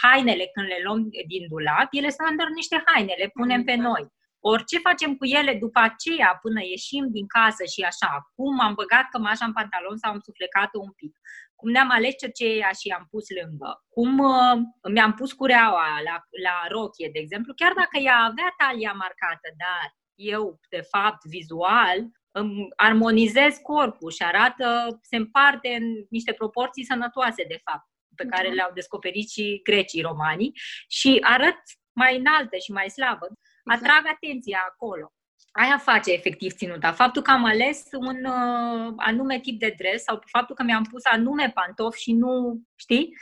Hainele, când le luăm din dulap, ele sunt doar niște haine, le punem pe noi Orice facem cu ele după aceea, până ieșim din casă și așa, cum am băgat cămașa în pantalon sau am suflecat-o un pic, cum ne-am ales cerceia și am pus lângă, cum uh, mi-am pus cureaua la, la rochie, de exemplu, chiar dacă ea avea talia marcată, dar eu, de fapt, vizual, îmi armonizez corpul și arată, se împarte în niște proporții sănătoase, de fapt, pe care le-au descoperit și grecii romanii și arăt mai înaltă și mai slabă. Exact. Atrag atenția acolo. Aia face efectiv ținuta. Faptul că am ales un uh, anume tip de dres sau faptul că mi-am pus anume pantofi și nu, știi?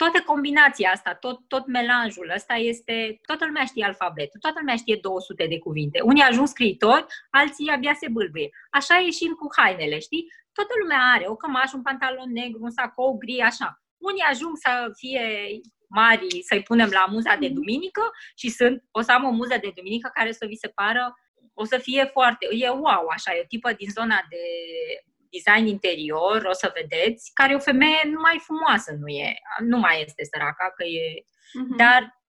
toată combinația asta, tot, tot melanjul ăsta este, toată lumea știe alfabetul, toată lumea știe 200 de cuvinte. Unii ajung scriitori, alții abia se bâlbâie. Așa e și cu hainele, știi? Toată lumea are o cămașă, un pantalon negru, un sacou gri, așa. Unii ajung să fie mari, să-i punem la muza de duminică și sunt, o să am o muză de duminică care să vi se pară, o să fie foarte, e wow, așa, e o tipă din zona de design interior, o să vedeți, care e o femeie numai frumoasă, nu, e, nu mai este săraca, că e... Uh-huh. Dar,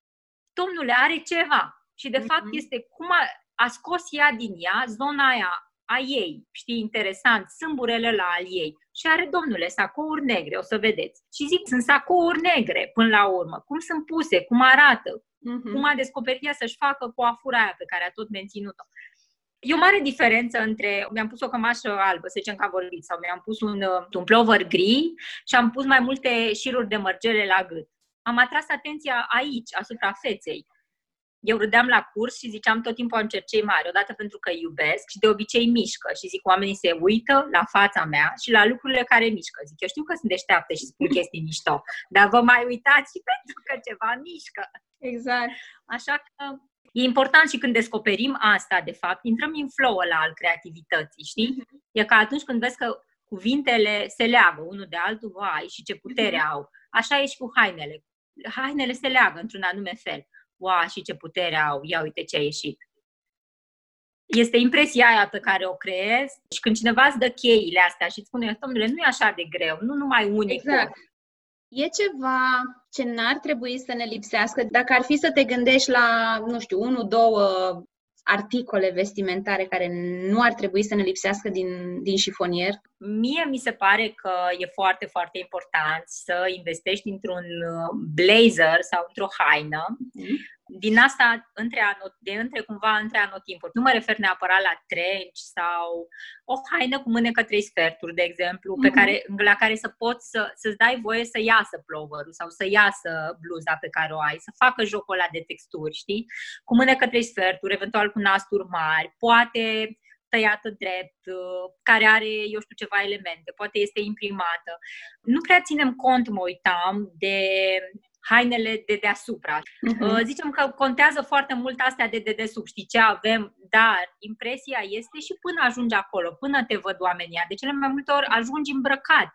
domnule, are ceva. Și, de uh-huh. fapt, este cum a, a scos ea din ea zona aia a ei, știi, interesant, sâmburele la al ei. Și are, domnule, sacouri negre, o să vedeți. Și zic, sunt sacouri negre până la urmă. Cum sunt puse, cum arată, uh-huh. cum a descoperit ea să-și facă coafura aia pe care a tot menținut-o. E o mare diferență între, mi-am pus o cămașă albă, să zicem că am vorbit, sau mi-am pus un, uh, un plover gri și am pus mai multe șiruri de mărgele la gât. Am atras atenția aici, asupra feței. Eu râdeam la curs și ziceam tot timpul am cercei mari, odată pentru că iubesc și de obicei mișcă și zic oamenii se uită la fața mea și la lucrurile care mișcă. Zic, eu știu că sunt deșteaptă și spun chestii mișto, dar vă mai uitați și pentru că ceva mișcă. Exact. Așa că E important și când descoperim asta, de fapt, intrăm în flow ăla al creativității, știi? Mhm. E ca atunci când vezi că cuvintele se leagă unul de altul, vai, și ce putere mhm. au. Așa e și cu hainele. Hainele se leagă într-un anume fel. Wow, și ce putere au, ia uite ce a ieșit. Este impresia aia pe care o creezi și când cineva îți dă cheile astea și îți spune, domnule, nu e așa de greu, nu numai unic. Exact. E ceva ce n-ar trebui să ne lipsească dacă ar fi să te gândești la, nu știu, unu, două articole vestimentare care nu ar trebui să ne lipsească din, din șifonier? Mie mi se pare că e foarte, foarte important să investești într-un blazer sau într-o haină mm-hmm din asta între anot, de între cumva între anotimpuri. Nu mă refer neapărat la trenci sau o haină cu mânecă trei sferturi, de exemplu, mm-hmm. pe mhm. care, la care să poți să, să-ți dai voie să iasă ploverul sau să iasă bluza pe care o ai, să facă jocul ăla de texturi, știi? Cu mânecă trei sferturi, eventual cu nasturi mari, poate tăiată drept, care are, eu știu, ceva elemente, poate este imprimată. Nu prea ținem cont, mă uitam, de hainele de deasupra. Uh-huh. Zicem că contează foarte mult astea de dedesubt, știi ce avem, dar impresia este și până ajungi acolo, până te văd oamenii. De cele mai multe ori ajungi îmbrăcat.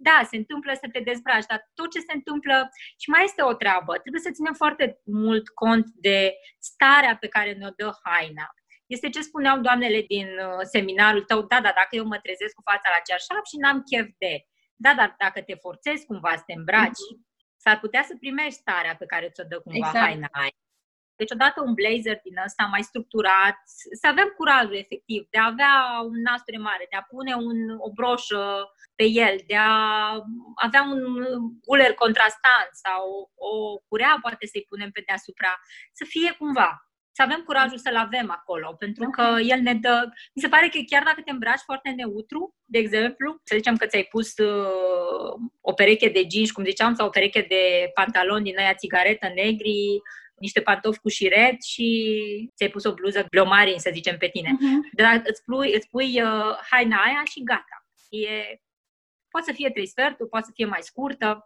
Da, se întâmplă să te dezbraci, dar tot ce se întâmplă, și mai este o treabă, trebuie să ținem foarte mult cont de starea pe care ne-o dă haina. Este ce spuneau doamnele din uh, seminarul tău, da, da, dacă eu mă trezesc cu fața la cearșaf și n-am chef de, da, dar dacă te forțezi cumva să te îmbraci, uh-huh s-ar putea să primești starea pe care ți-o dă cumva exact. haina aia. Deci odată un blazer din ăsta mai structurat, să avem curajul efectiv de a avea un nasture mare, de a pune un, o broșă pe el, de a avea un uler contrastant sau o curea poate să-i punem pe deasupra, să fie cumva să avem curajul să-l avem acolo, pentru că el ne dă... Mi se pare că chiar dacă te îmbraci foarte neutru, de exemplu, să zicem că ți-ai pus uh, o pereche de jeans, cum ziceam, sau o pereche de pantaloni din aia țigaretă negri, niște pantofi cu șiret și ți-ai pus o bluză glomarin, să zicem, pe tine. Uh-huh. Dar îți pui, îți pui uh, haina aia și gata. E, poate să fie trei sferturi, poate să fie mai scurtă,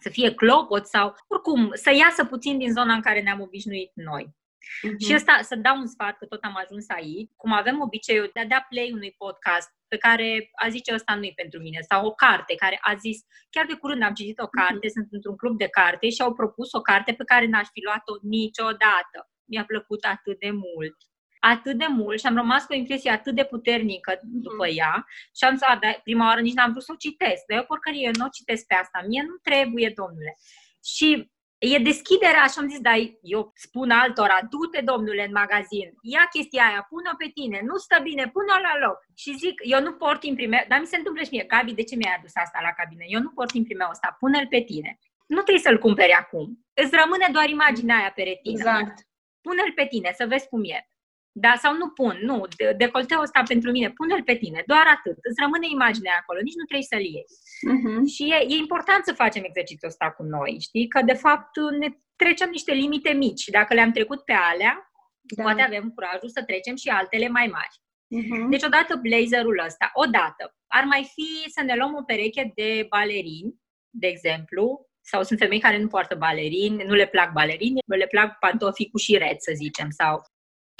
să fie clopot sau oricum să iasă puțin din zona în care ne-am obișnuit noi. Uh-huh. Și ăsta, să dau un sfat, că tot am ajuns aici, cum avem obiceiul de a da play unui podcast pe care a zice ăsta nu-i pentru mine, sau o carte care a zis, chiar de curând am citit o mhm. carte, uh-huh. sunt într-un club de carte și au propus o carte pe care n-aș fi luat-o niciodată. Mi-a plăcut atât de mult atât de mult și am rămas cu o impresie atât de puternică mhm. după ea și am zis, prima oară nici n-am vrut să o citesc, dar eu porcărie, eu nu o citesc pe asta, mie nu trebuie, domnule. Și E deschiderea, așa am zis, dar eu spun altora, du-te, domnule, în magazin, ia chestia aia, pune-o pe tine, nu stă bine, pune-o la loc. Și zic, eu nu port imprime, dar mi se întâmplă și mie, Gabi, de ce mi-ai adus asta la cabină? Eu nu port imprime ăsta, pune-l pe tine. Nu trebuie să-l cumperi acum. Îți rămâne doar imaginea aia pe retină. Exact. Pune-l pe tine, să vezi cum e. Da, sau nu pun, nu, decolteul ăsta pentru mine, pune-l pe tine, doar atât, îți rămâne imaginea acolo, nici nu trebuie să-l iei. Uh-huh. Și e, e important să facem exercițiul ăsta cu noi, știi, că de fapt ne trecem niște limite mici și dacă le-am trecut pe alea, da. poate avem curajul să trecem și altele mai mari. Uh-huh. Deci odată blazerul ăsta, odată, ar mai fi să ne luăm o pereche de balerini, de exemplu, sau sunt femei care nu poartă balerini, nu le plac balerini, le plac pantofii cu șiret, să zicem, sau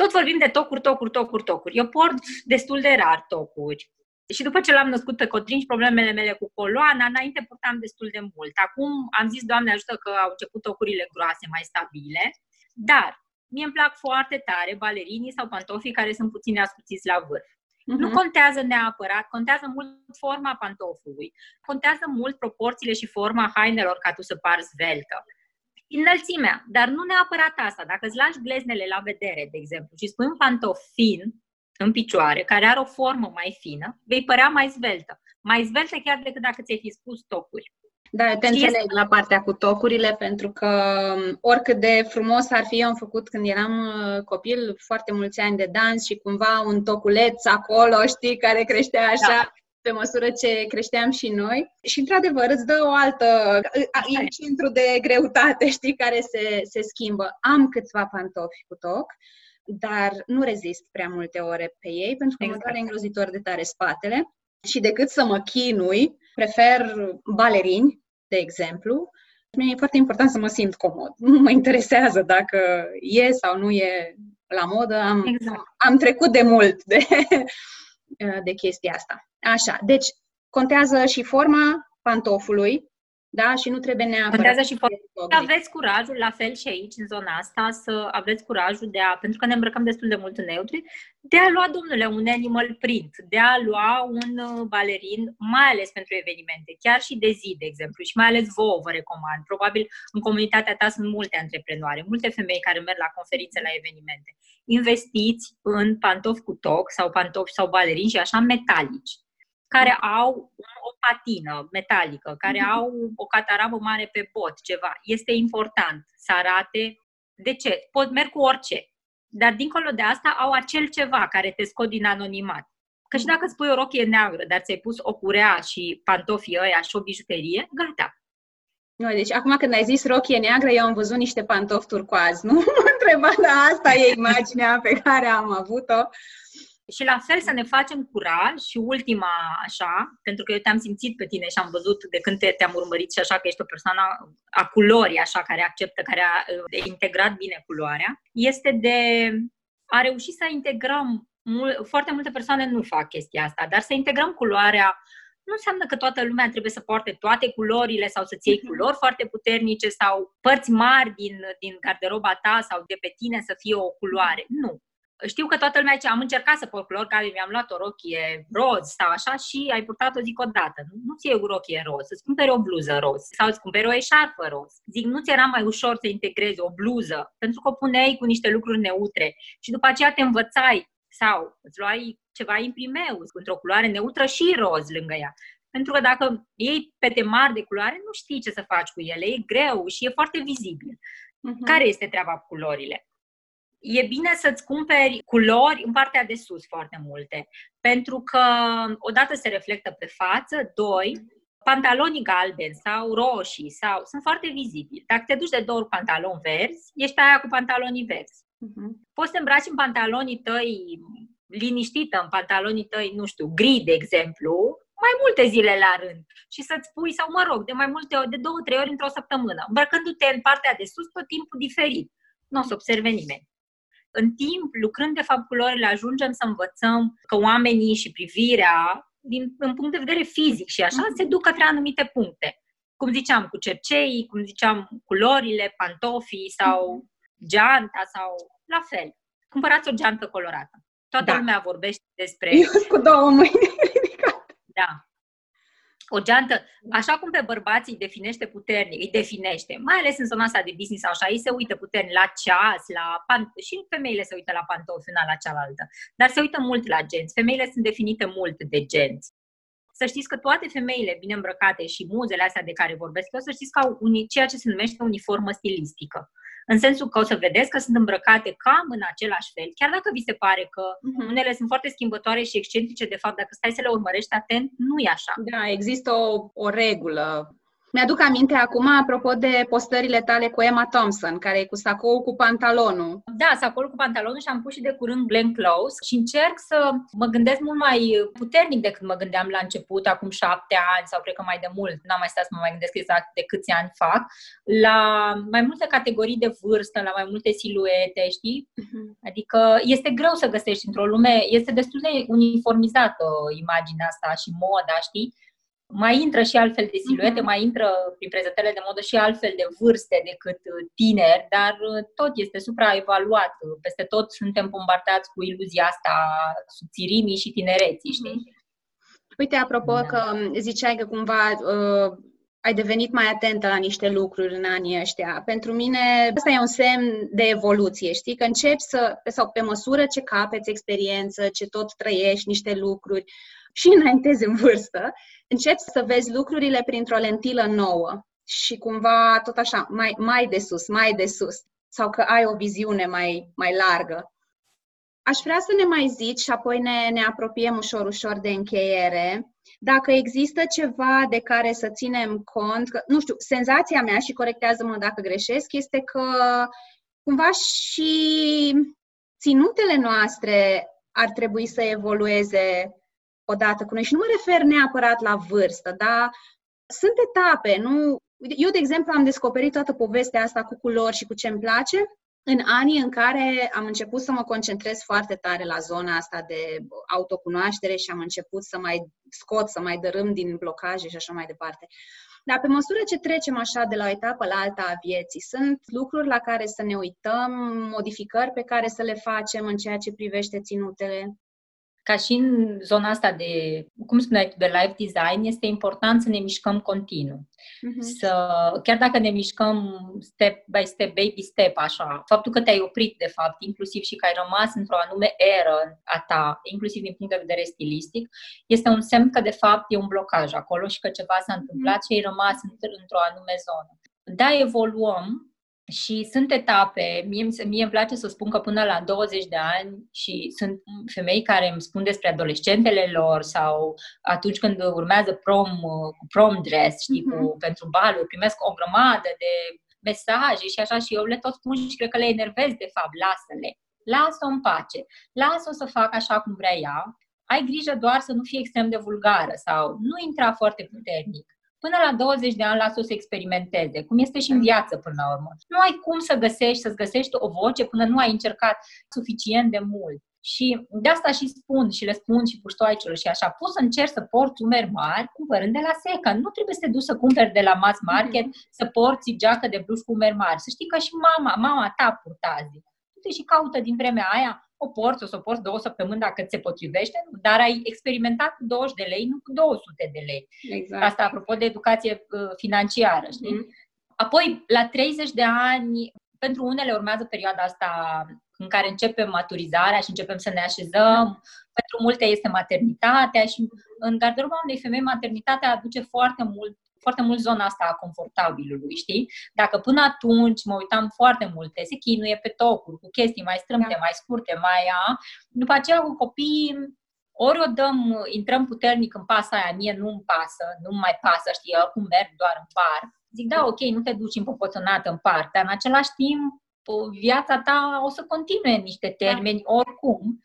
tot vorbim de tocuri, tocuri, tocuri, tocuri. Eu port destul de rar tocuri. Și după ce l-am născut pe Cotrin și problemele mele cu coloana, înainte purtam destul de mult. Acum am zis, Doamne ajută că au început tocurile groase, mai stabile, dar mie îmi plac foarte tare balerinii sau pantofii care sunt puțin ascuțiți la vârf. Uh-huh. Nu contează neapărat, contează mult forma pantofului, contează mult proporțiile și forma hainelor ca tu să pari zveltă înălțimea, dar nu neapărat asta. Dacă îți lași gleznele la vedere, de exemplu, și spui un pantof fin în picioare, care are o formă mai fină, vei părea mai zveltă. Mai zveltă chiar decât dacă ți-ai fi spus tocuri. Da, te Știi înțeleg la partea cu tocurile, pentru că um, oricât de frumos ar fi, eu am făcut când eram uh, copil foarte mulți ani de dans și cumva un toculeț acolo, știi, care creștea așa. Da pe măsură ce creșteam și noi. Și, într-adevăr, îți dă o altă... E centru de greutate, știi, care se, se schimbă. Am câțiva pantofi cu toc, dar nu rezist prea multe ore pe ei, pentru că exact. mă doare îngrozitor de tare spatele. Și decât să mă chinui, prefer balerini, de exemplu. Mi-e foarte important să mă simt comod. Nu mă interesează dacă e sau nu e la modă. Am, exact. am trecut de mult de, de chestia asta. Așa, deci contează și forma pantofului, da? Și nu trebuie neapărat. Contează și forma. Aveți curajul, la fel și aici, în zona asta, să aveți curajul de a, pentru că ne îmbrăcăm destul de mult în neutri, de a lua, domnule, un animal print, de a lua un uh, balerin, mai ales pentru evenimente, chiar și de zi, de exemplu, și mai ales vouă vă recomand. Probabil în comunitatea ta sunt multe antreprenoare, multe femei care merg la conferințe, la evenimente. Investiți în pantofi cu toc sau pantofi sau balerini și așa metalici care au o patină metalică, care mhm. au o cataramă mare pe bot, ceva. Este important să arate de ce. Pot merg cu orice. Dar dincolo de asta au acel ceva care te scot din anonimat. Că și dacă spui o rochie neagră, dar ți-ai pus o curea și pantofii ăia și o bijuterie, gata. Nu, deci acum când ai zis rochie neagră, eu am văzut niște pantofi turcoazi, nu? Mă întreba, dar asta e imaginea pe care am avut-o. Și la fel să ne facem curaj și ultima așa, pentru că eu te-am simțit pe tine și am văzut de când te, te-am urmărit și așa că ești o persoană a culorii, așa, care acceptă, care a, a integrat bine culoarea, este de a reuși să integrăm, mul, foarte multe persoane nu fac chestia asta, dar să integrăm culoarea nu înseamnă că toată lumea trebuie să poarte toate culorile sau să-ți iei mhm. culori foarte puternice sau părți mari din, din garderoba ta sau de pe tine să fie o culoare. Nu știu că toată lumea zice, am încercat să port culori care mi-am luat o rochie roz sau așa și ai purtat-o zic odată. Nu ți e o rochie roz, îți cumperi o bluză roz sau îți cumperi o eșarfă roz. Zic, nu ți era mai ușor să integrezi o bluză pentru că o puneai cu niște lucruri neutre și după aceea te învățai sau îți luai ceva imprimeu într-o culoare neutră și roz lângă ea. Pentru că dacă iei pete mari de culoare, nu știi ce să faci cu ele, e greu și e foarte vizibil. Uh-huh. Care este treaba cu culorile? E bine să-ți cumperi culori în partea de sus foarte multe, pentru că odată se reflectă pe față, doi, pantalonii galbeni sau roșii sau sunt foarte vizibili. Dacă te duci de două ori pantaloni verzi, ești aia cu pantalonii verzi. Uh-huh. Poți să te îmbraci în pantalonii tăi liniștită, în pantalonii tăi, nu știu, gri, de exemplu, mai multe zile la rând și să-ți pui, sau mă rog, de mai multe ori, de două, trei ori într-o săptămână, îmbrăcându-te în partea de sus tot timpul diferit. Nu o să observe nimeni în timp, lucrând de fapt culorile, ajungem să învățăm că oamenii și privirea, din, în punct de vedere fizic și așa, mm-hmm. se duc către anumite puncte. Cum ziceam, cu cerceii, cum ziceam, culorile, pantofii sau mm-hmm. geanta sau la fel. Cumpărați o geantă colorată. Toată da. lumea vorbește despre... Eu cu două mâini ridicate. Da o geantă, așa cum pe bărbații îi definește puternic, îi definește, mai ales în zona asta de business, așa, ei se uită puternic la ceas, la pan- și femeile se uită la pantofi una la cealaltă, dar se uită mult la genți. Femeile sunt definite mult de genți. Să știți că toate femeile bine îmbrăcate și muzele astea de care vorbesc eu, să știți că au uni, ceea ce se numește uniformă stilistică. În sensul că o să vedeți că sunt îmbrăcate cam în același fel, chiar dacă vi se pare că uh-huh. unele sunt foarte schimbătoare și excentrice, de fapt, dacă stai să le urmărești atent, nu e așa. Da, există o, o regulă mi-aduc aminte acum, apropo de postările tale cu Emma Thompson, care e cu sacou cu pantalonul. Da, sacou cu pantalonul și am pus și de curând Glenn Close și încerc să mă gândesc mult mai puternic decât mă gândeam la început, acum șapte ani sau cred că mai de mult, n-am mai stat să mă mai gândesc exact de câți ani fac, la mai multe categorii de vârstă, la mai multe siluete, știi? Uh-huh. Adică este greu să găsești într-o lume, este destul de uniformizată imaginea asta și moda, știi? Mai intră și altfel de siluete, uh-huh. mai intră prin prezentările de modă și altfel de vârste decât uh, tineri, dar uh, tot este supraevaluat. Peste tot suntem bombardați cu iluzia asta subțirimii și tinereții, știi? Uh-huh. Uite, apropo da. că ziceai că cumva uh, ai devenit mai atentă la niște lucruri în anii ăștia. Pentru mine, asta e un semn de evoluție, știi? Că începi să, sau pe măsură ce capeți experiență, ce tot trăiești niște lucruri, și înaintezi în vârstă, începi să vezi lucrurile printr-o lentilă nouă și cumva tot așa, mai, mai de sus, mai de sus, sau că ai o viziune mai, mai largă. Aș vrea să ne mai zici și apoi ne, ne apropiem ușor, ușor de încheiere, dacă există ceva de care să ținem cont, că, nu știu, senzația mea, și corectează-mă dacă greșesc, este că cumva și ținutele noastre ar trebui să evolueze odată cu noi. Și nu mă refer neapărat la vârstă, dar sunt etape, nu? Eu, de exemplu, am descoperit toată povestea asta cu culori și cu ce îmi place în anii în care am început să mă concentrez foarte tare la zona asta de autocunoaștere și am început să mai scot, să mai dărâm din blocaje și așa mai departe. Dar pe măsură ce trecem așa de la o etapă la alta a vieții, sunt lucruri la care să ne uităm, modificări pe care să le facem în ceea ce privește ținutele ca și în zona asta de, cum spuneai tu, de life design, este important să ne mișcăm continuu. Uh-huh. Să, chiar dacă ne mișcăm step by step, baby step, așa, faptul că te-ai oprit, de fapt, inclusiv și că ai rămas într-o anume eră a ta, inclusiv din punct de vedere stilistic, este un semn că, de fapt, e un blocaj acolo și că ceva s-a întâmplat uh-huh. și ai rămas într-o anume zonă. Da, evoluăm, și sunt etape, mie, mie îmi place să spun că până la 20 de ani și sunt femei care îmi spun despre adolescentele lor sau atunci când urmează prom, prom dress, știi, uh-huh. cu, mhm. pentru baluri, primesc o grămadă de mesaje și așa și eu le tot spun și cred că le enervez de fapt, lasă-le, lasă-o în pace, lasă-o să facă așa cum vrea ea, ai grijă doar să nu fie extrem de vulgară sau nu intra foarte puternic până la 20 de ani lasă-o să experimenteze, cum este și în viață până la urmă. Nu ai cum să găsești, să-ți găsești o voce până nu ai încercat suficient de mult. Și de asta și spun și le spun și puștoaicilor și așa, poți să încerci să porți umeri mari cumpărând de la Seca. Nu trebuie să te duci să cumperi de la mass market, mm-hmm. să porți geacă de bluș cu umeri mari. Să știi că și mama, mama ta purta azi. Du-te și caută din vremea aia o porți, o să o porți două săptămâni dacă ți se potrivește, dar ai experimentat cu 20 de lei, nu cu 200 de lei. Exact. Asta apropo de educație uh, financiară, știi? Mm. Apoi, la 30 de ani, pentru unele urmează perioada asta în care începem maturizarea și începem să ne așezăm. Mm. Pentru multe este maternitatea și în garderoba unei femei maternitatea aduce foarte mult foarte mult zona asta a confortabilului, știi? Dacă până atunci mă uitam foarte multe, se chinuie pe tocuri, cu chestii mai strâmte, da. mai scurte, mai a, după aceea cu copiii ori o dăm, intrăm puternic în pasa aia, mie nu-mi pasă, nu mai pasă, știi, oricum merg doar în parc. Zic, da, ok, nu te duci împopoțonat în parc, dar în același timp viața ta o să continue în niște da. termeni da. oricum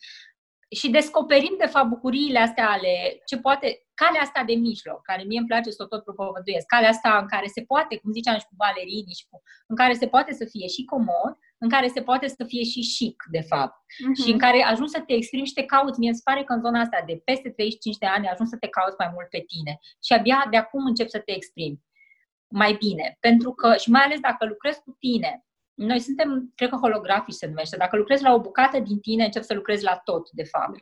și descoperim, de fapt, bucuriile astea ale ce poate, calea asta de mijloc, care mie îmi place să o tot propovăduiesc, calea asta în care se poate, cum ziceam și cu balerini, și cu, în care se poate să fie și comod, în care se poate să fie și chic, de fapt, uh-huh. și în care ajungi să te exprimi și te cauți. Mie îmi pare că în zona asta de peste 35 de ani ajungi să te cauți mai mult pe tine și abia de acum încep să te exprimi mai bine. Pentru că, și mai ales dacă lucrezi cu tine, noi suntem, cred că holografici se numește. Dacă lucrezi la o bucată din tine, începi să lucrezi la tot, de fapt.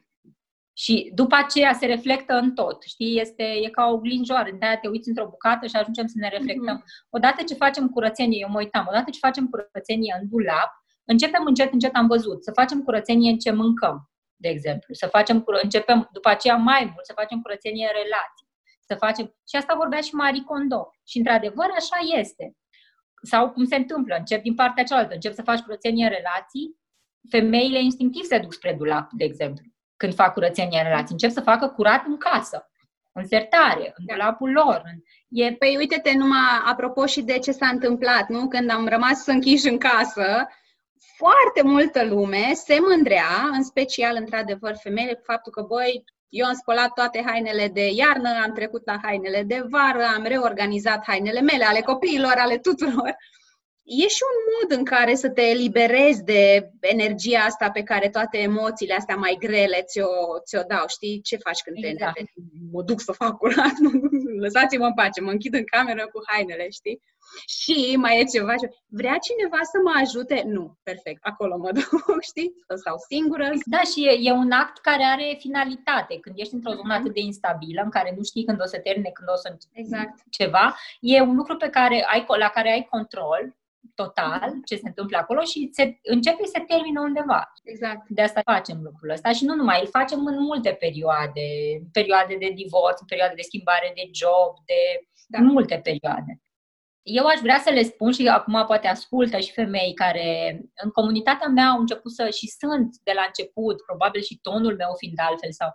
Și după aceea se reflectă în tot, știi? Este, e ca o glinjoară, de aia te uiți într-o bucată și ajungem să ne reflectăm. Mm-hmm. Odată ce facem curățenie, eu mă uitam, odată ce facem curățenie în dulap, începem încet, încet, am văzut, să facem curățenie în ce mâncăm, de exemplu. Să facem, începem după aceea mai mult, să facem curățenie în relații. Să facem, și asta vorbea și Marie Kondo. Și într-adevăr așa este Sau cum se întâmplă, încep din partea cealaltă, încep să faci curățenie în relații, femeile instinctiv se duc spre dulap, de exemplu, când fac curățenie în relații. Încep să facă curat în casă, în sertare, în da. dulapul lor. E... Păi uite-te numai apropo și de ce s-a întâmplat, nu? Când am rămas închiși în casă, foarte multă lume se mândrea, în special, într-adevăr, femeile, cu faptul că, băi, eu am spălat toate hainele de iarnă, am trecut la hainele de vară, am reorganizat hainele mele, ale copiilor, ale tuturor e și un mod în care să te eliberezi de energia asta pe care toate emoțiile astea mai grele ți-o, ți-o dau. Știi ce faci când exact. te Mă duc să fac curat, lăsați-mă în pace, mă închid în cameră cu hainele, știi? Și mai e ceva, vrea cineva să mă ajute? Nu, perfect, acolo mă duc, știi? Să stau singură. Da, și e, e un act care are finalitate. Când ești într-o zonă atât de instabilă, în care nu știi când o să termine, când o să exact. ceva, e un lucru pe care ai, la care ai control total mhm. ce se întâmplă acolo și se, începe să se termină undeva. Exact. De asta facem lucrul ăsta și nu numai, îl facem în multe perioade, perioade de divorț, perioade de schimbare de job, de da. multe perioade. Eu aș vrea să le spun și acum poate ascultă și femei care în comunitatea mea au început să și sunt de la început, probabil și tonul meu fiind altfel sau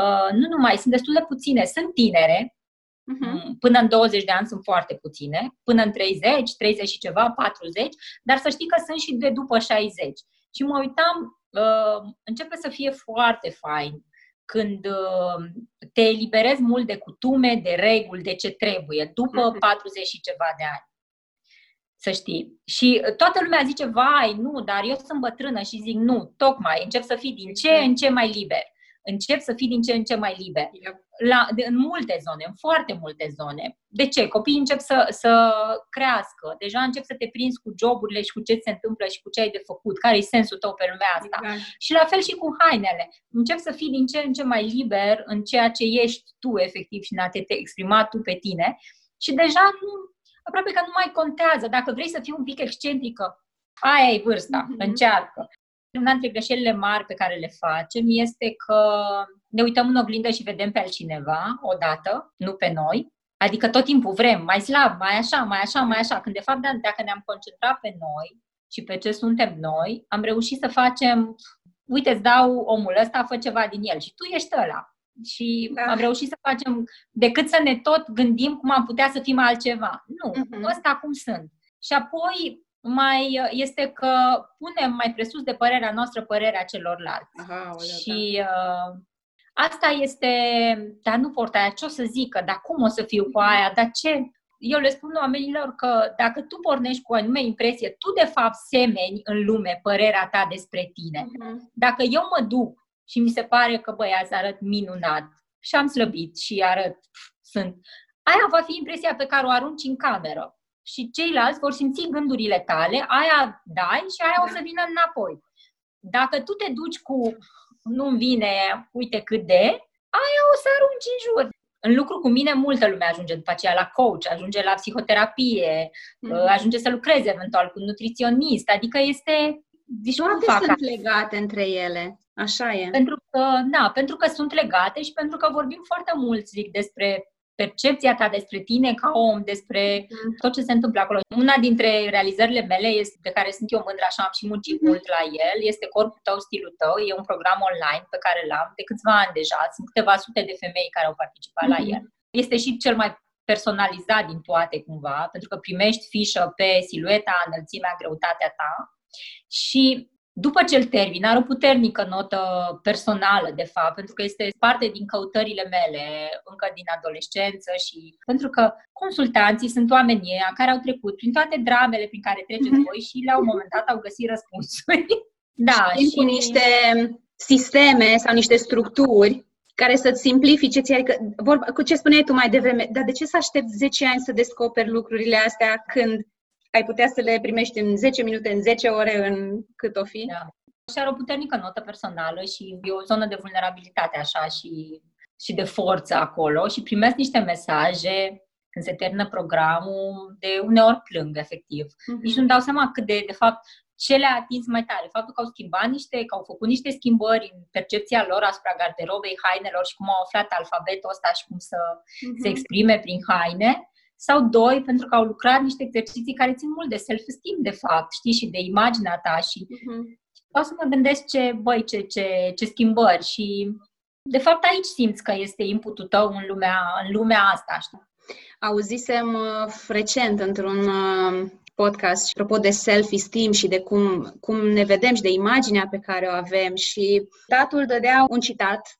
uh, nu numai, sunt destul de puține, sunt tinere, Uh-huh. Până în 20 de ani sunt foarte puține, până în 30, 30 și ceva, 40, dar să știi că sunt și de după 60. Și mă uitam, uh, începe să fie foarte fain când uh, te eliberezi mult de cutume, de reguli, de ce trebuie, după uh-huh. 40 și ceva de ani. Să știi. Și toată lumea zice, vai, nu, dar eu sunt bătrână și zic, nu, tocmai, încep să fii din ce în ce mai liber încep să fii din ce în ce mai liber. La, de, în multe zone, în foarte multe zone. De ce? Copiii încep să, să crească, deja încep să te prinzi cu joburile și cu ce se întâmplă și cu ce ai de făcut, care e sensul tău pe lumea asta. Exact. Și la fel și cu hainele. Încep să fii din ce în ce mai liber în ceea ce ești tu, efectiv, și în a te, te exprima tu pe tine. Și deja nu, aproape că nu mai contează. Dacă vrei să fii un pic excentrică, aia e vârsta, mm-hmm. încearcă. Una dintre greșelile mari pe care le facem este că ne uităm în oglindă și vedem pe altcineva odată, nu pe noi. Adică tot timpul vrem mai slab, mai așa, mai așa, mai așa. Când de fapt dacă ne-am concentrat pe noi și pe ce suntem noi, am reușit să facem, uite, îți dau omul ăsta, fă ceva din el și tu ești ăla. Și da. am reușit să facem, decât să ne tot gândim cum am putea să fim altceva. Nu, uh-huh. ăsta cum sunt. Și apoi mai este că punem mai presus de părerea noastră părerea celorlalți. Aha, și da. uh, asta este, dar nu porta aia, ce o să zică, dar cum o să fiu cu aia, dar ce? Eu le spun oamenilor că dacă tu pornești cu o anume impresie, tu de fapt semeni în lume părerea ta despre tine. Uh-huh. Dacă eu mă duc și mi se pare că băi, azi arăt minunat și am slăbit și arăt, sunt, aia va fi impresia pe care o arunci în cameră și ceilalți vor simți gândurile tale, aia dai și aia o să vină înapoi. Dacă tu te duci cu nu-mi vine, uite cât de, aia o să arunci în jur. În lucru cu mine, multă lume ajunge după aceea la coach, ajunge la psihoterapie, mm-hmm. ajunge să lucreze eventual cu nutriționist, adică este... Deci Toate fac sunt legate între ele, așa e. Pentru că, da, pentru că sunt legate și pentru că vorbim foarte mult, zic, despre percepția ta despre tine ca om, despre mm. tot ce se întâmplă acolo. Una dintre realizările mele, este, de care sunt eu mândră și am și muncit mm. mult la el, este Corpul tău, stilul tău. E un program online pe care l-am de câțiva ani deja. Sunt câteva sute de femei care au participat mm. la el. Este și cel mai personalizat din toate cumva, pentru că primești fișă pe silueta, înălțimea, greutatea ta și după ce îl termin, are o puternică notă personală, de fapt, pentru că este parte din căutările mele încă din adolescență și pentru că consultanții sunt oamenii care au trecut prin toate dramele prin care treceți mm-hmm. voi și la un moment dat au găsit răspunsuri. da, și cu niște sisteme sau niște structuri care să-ți simplifice ție, adică, vorba, cu ce spuneai tu mai devreme, dar de ce să aștepți 10 ani să descoperi lucrurile astea când ai putea să le primești în 10 minute, în 10 ore, în cât o fi. Da. Și are o puternică notă personală și e o zonă de vulnerabilitate așa și, și de forță acolo și primesc niște mesaje când se termină programul, de uneori plâng, efectiv. Mm-hmm. Nici nu dau seama cât de, de fapt, ce le-a atins mai tare. Faptul că au schimbat niște, că au făcut niște schimbări în percepția lor asupra garderobei, hainelor și cum au aflat alfabetul ăsta și cum să mm-hmm. se exprime prin haine sau doi, pentru că au lucrat niște exerciții care țin mult de self-esteem, de fapt, știi, și de imaginea ta și uh-huh. o să mă gândesc ce, băi, ce, ce, ce schimbări și de fapt aici simți că este inputul tău în lumea, în lumea asta, știi? Auzisem uh, recent într-un uh, podcast și apropo de self-esteem și de cum, cum ne vedem și de imaginea pe care o avem și datul dădea un citat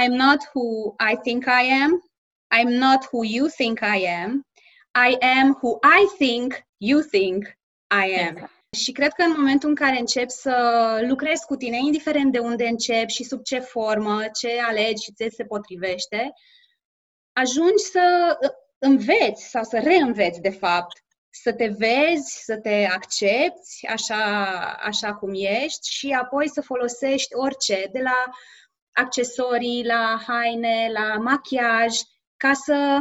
I'm not who I think I am, I'm not who you think I am, I am who I think you think I am. Exact. Și cred că în momentul în care începi să lucrezi cu tine, indiferent de unde începi și sub ce formă, ce alegi și ți se potrivește, ajungi să înveți sau să reînveți, de fapt, să te vezi, să te accepti așa, așa cum ești și apoi să folosești orice, de la accesorii, la haine, la machiaj, ca să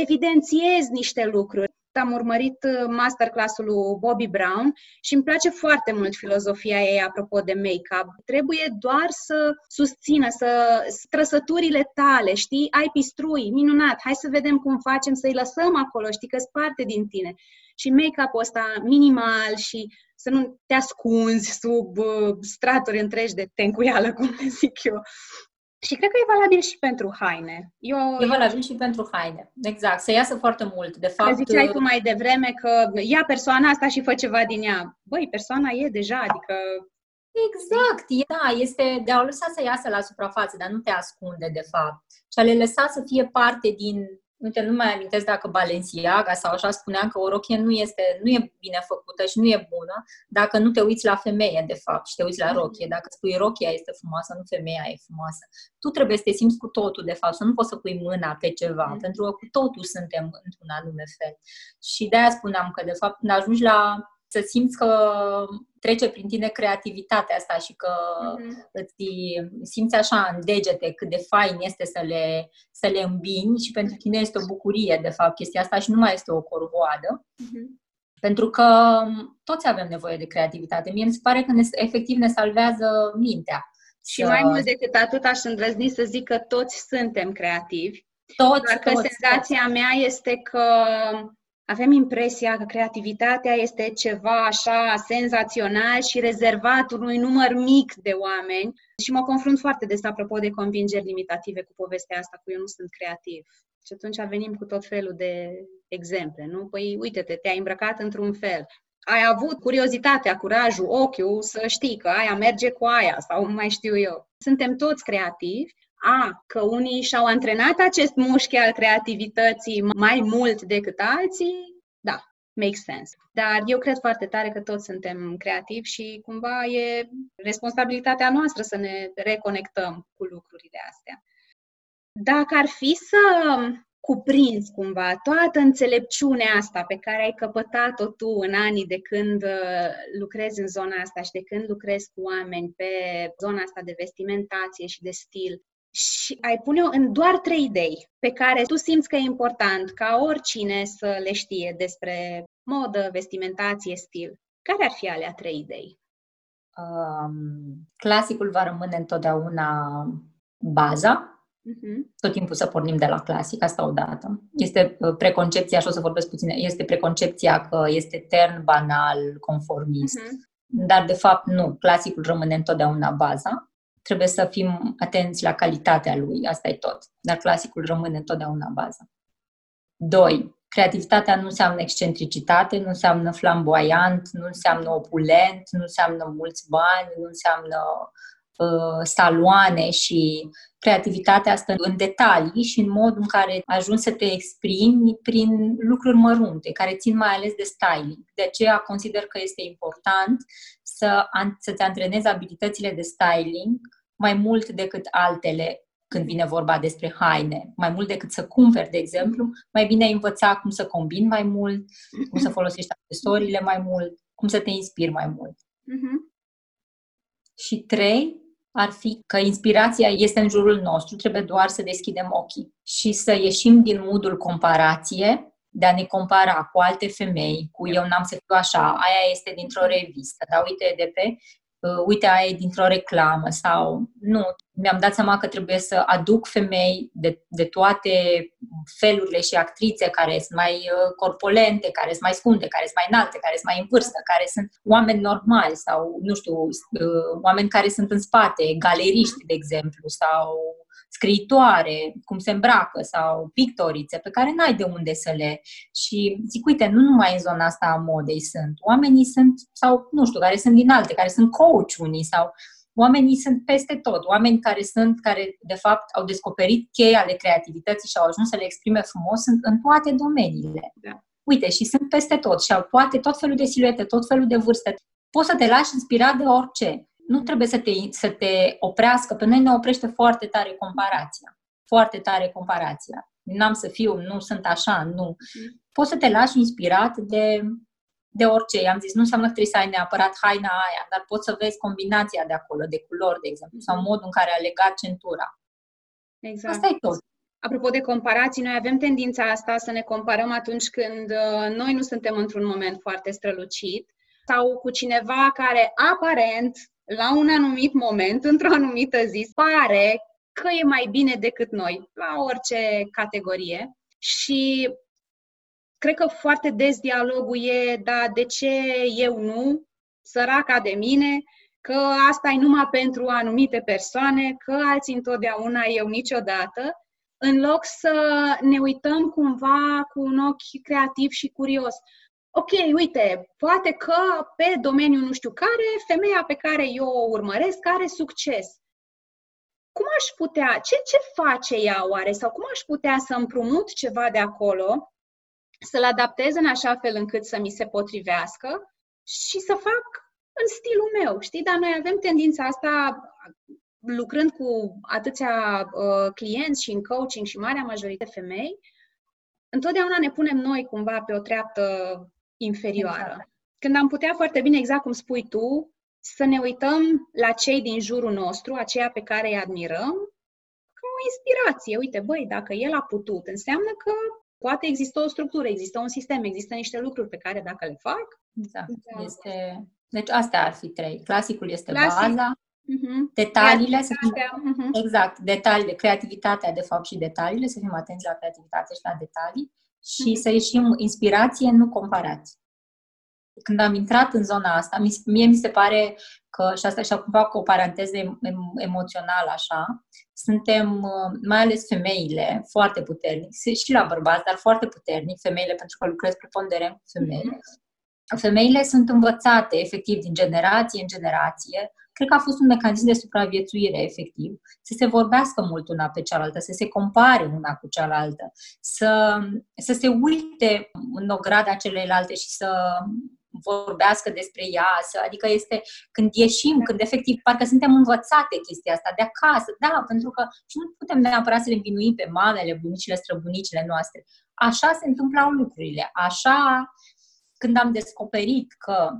evidențiezi niște lucruri. Am urmărit uh, masterclass-ul lui Bobby Brown și îmi place foarte mult filozofia ei apropo de make-up. Trebuie doar să susțină, să trăsăturile tale, știi? Ai pistrui, minunat, hai să vedem cum facem să-i lăsăm acolo, știi că parte din tine. Și make-up-ul ăsta minimal și să nu te ascunzi sub uh, straturi întregi de tencuială, cum le zic eu. Și cred că e valabil și pentru haine. Eu, e valabil și pentru haine, exact. Să iasă foarte mult. De fapt, ziceai tu mai devreme că ia persoana asta și fă ceva din ea. Băi, persoana e deja, adică... Exact, e, da, este de a o lăsa să iasă la suprafață, dar nu te ascunde, de fapt. Și a le lăsa să fie parte din uite, nu mai amintesc dacă Balenciaga sau așa spuneam că o rochie nu, este, nu e bine făcută și nu e bună dacă nu te uiți la femeie, de fapt, și te uiți la rochie. Dacă spui rochia este frumoasă, nu femeia e frumoasă. Tu trebuie să te simți cu totul, de fapt, să nu poți să pui mâna pe ceva, mm. pentru că cu totul suntem într-un anume fel. Și de-aia spuneam că, de fapt, când ajungi la să simți că trece prin tine creativitatea asta și că mm-hmm. îți simți așa în degete cât de fain este să le, să le îmbini și pentru tine este o bucurie, de fapt, chestia asta și nu mai este o corvoadă. Mm-hmm. Pentru că toți avem nevoie de creativitate. Mie mi se pare că ne, efectiv ne salvează mintea. Și mai mult decât atât aș îndrăzni să zic că toți suntem creativi. Toți, Doar că toți, senzația toți. mea este că avem impresia că creativitatea este ceva așa senzațional și rezervat unui număr mic de oameni și mă confrunt foarte des apropo de convingeri limitative cu povestea asta cu eu nu sunt creativ. Și atunci venim cu tot felul de exemple, nu? Păi uite-te, te-ai îmbrăcat într-un fel, ai avut curiozitatea, curajul, ochiul să știi că aia merge cu aia sau mai știu eu. Suntem toți creativi, a, că unii și-au antrenat acest mușchi al creativității mai mult decât alții, da, makes sense. Dar eu cred foarte tare că toți suntem creativi și cumva e responsabilitatea noastră să ne reconectăm cu lucrurile astea. Dacă ar fi să cuprinzi cumva toată înțelepciunea asta pe care ai căpătat-o tu în anii de când uh, lucrezi în zona asta și de când lucrezi cu oameni pe zona asta de vestimentație și de stil, și ai pune-o în doar trei idei pe care tu simți că e important ca oricine să le știe despre modă, vestimentație, stil. Care ar fi alea trei idei? Um, clasicul va rămâne întotdeauna baza. Uh-huh. Tot timpul să pornim de la clasic, asta odată. Este uh, preconcepția, și o să vorbesc puțin, este preconcepția că este tern, banal, conformist. Uh-huh. Dar, de fapt, nu. Clasicul rămâne întotdeauna baza trebuie să fim atenți la calitatea lui, asta e tot. Dar clasicul rămâne întotdeauna baza. Doi, creativitatea nu înseamnă excentricitate, nu înseamnă flamboyant, nu înseamnă opulent, nu înseamnă mulți bani, nu înseamnă uh, saloane și creativitatea asta în detalii și în modul în care ajungi să te exprimi prin lucruri mărunte, care țin mai ales de styling. De aceea consider că este important să, să-ți antrenezi abilitățile de styling mai mult decât altele când vine vorba despre haine, mai mult decât să cumperi, de exemplu, mai bine ai învăța cum să combini mai mult, cum să folosești accesoriile mai mult, cum să te inspiri mai mult. Uh-huh. Și trei, ar fi că inspirația este în jurul nostru, trebuie doar să deschidem ochii și să ieșim din modul comparație, de a ne compara cu alte femei, cu eu n-am să fiu așa, aia este dintr-o revistă, dar uite de pe uh, uite, aia e dintr-o reclamă sau nu. Mi-am dat seama că trebuie să aduc femei de, de toate felurile și actrițe care sunt mai uh, corpulente, care sunt mai scunde, care sunt mai înalte, care sunt mai în vârstă, care sunt oameni normali sau, nu știu, uh, oameni care sunt în spate, galeriști, de exemplu, sau scriitoare, cum se îmbracă sau pictorițe pe care n-ai de unde să le... Și zic, uite, nu numai în zona asta a modei sunt. Oamenii sunt, sau nu știu, care sunt din alte, care sunt coach unii sau oamenii sunt peste tot. Oameni care sunt, care de fapt au descoperit cheia ale creativității și au ajuns să le exprime frumos sunt în toate domeniile. Da. Uite, și sunt peste tot și au poate tot felul de siluete, tot felul de vârste. Poți să te lași inspirat de orice nu trebuie să te, să te oprească. Pe noi ne oprește foarte tare comparația. Foarte tare comparația. N-am să fiu, nu sunt așa, nu. Poți să te lași inspirat de, de orice. I-am zis, nu înseamnă că trebuie să ai neapărat haina aia, dar poți să vezi combinația de acolo, de culori, de exemplu, sau modul în care a legat centura. Exact. Asta e tot. Apropo de comparații, noi avem tendința asta să ne comparăm atunci când uh, noi nu suntem într-un moment foarte strălucit sau cu cineva care aparent la un anumit moment, într-o anumită zi, pare că e mai bine decât noi, la orice categorie. Și cred că foarte des dialogul e, da, de ce eu nu, săraca de mine, că asta e numai pentru anumite persoane, că alții întotdeauna, eu niciodată, în loc să ne uităm cumva cu un ochi creativ și curios ok, uite, poate că pe domeniul nu știu care, femeia pe care eu o urmăresc are succes. Cum aș putea, ce, ce face ea oare? Sau cum aș putea să împrumut ceva de acolo, să-l adaptez în așa fel încât să mi se potrivească și să fac în stilul meu, știi? Dar noi avem tendința asta, lucrând cu atâția uh, clienți și în coaching și marea majoritate femei, întotdeauna ne punem noi cumva pe o treaptă inferioară. Exact. Când am putea foarte bine, exact cum spui tu, să ne uităm la cei din jurul nostru, aceia pe care îi admirăm, ca o inspirație. Uite, băi, dacă el a putut, înseamnă că poate există o structură, există un sistem, există niște lucruri pe care dacă le fac... Exact. Da. Este... Deci astea ar fi trei. Clasicul este Clasic. baza, uh-huh. detaliile, să fim, uh-huh. exact, detaliile, creativitatea de fapt și detaliile, să fim atenți la creativitate și la detalii și să ieșim inspirație, nu comparați. Când am intrat în zona asta, mie mi se pare că, și asta și acum fac o paranteză emoțională așa, suntem, uh, mai ales femeile, foarte puternic, și la bărbați, dar foarte puternic, femeile, pentru că lucrez preponderent cu femei. Mm-hmm. Femeile sunt învățate, efectiv, din generație în generație, cred că a fost un mecanism de supraviețuire, efectiv, să se vorbească mult una pe cealaltă, să se compare una cu cealaltă, să, să se uite în ograda celelalte și să vorbească despre ea, să, adică este când ieșim, când efectiv parcă suntem învățate chestia asta de acasă, da, pentru că și nu putem neapărat să le învinuim pe mamele, bunicile, străbunicile noastre. Așa se întâmplau lucrurile, așa când am descoperit că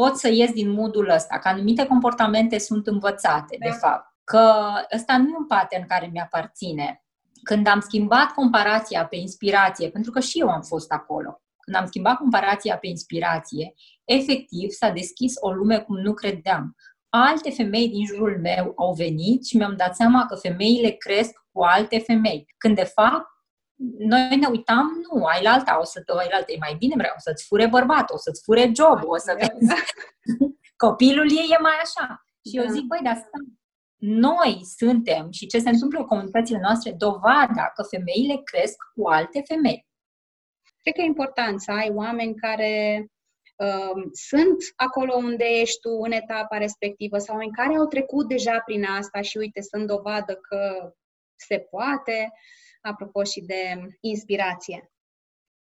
pot să ies din modul ăsta, că anumite comportamente sunt învățate, de da. fapt, că ăsta nu e un pattern care mi-aparține. Când am schimbat comparația pe inspirație, pentru că și eu am fost acolo, când am schimbat comparația pe inspirație, efectiv s-a deschis o lume cum nu credeam. Alte femei din jurul meu au venit și mi-am dat seama că femeile cresc cu alte femei. Când de fapt noi ne uitam, nu, ai la alta, o să ai la alta, e mai bine, vreau să-ți fure bărbat, o să-ți fure job, o să vezi. Copilul ei e mai așa. Și da. eu zic, băi, dar asta, noi suntem și ce se întâmplă în comunitățile noastre dovada că femeile cresc cu alte femei. Cred că e important să ai oameni care uh, sunt acolo unde ești tu în etapa respectivă sau în care au trecut deja prin asta și uite, sunt dovadă că se poate apropo și de inspirație.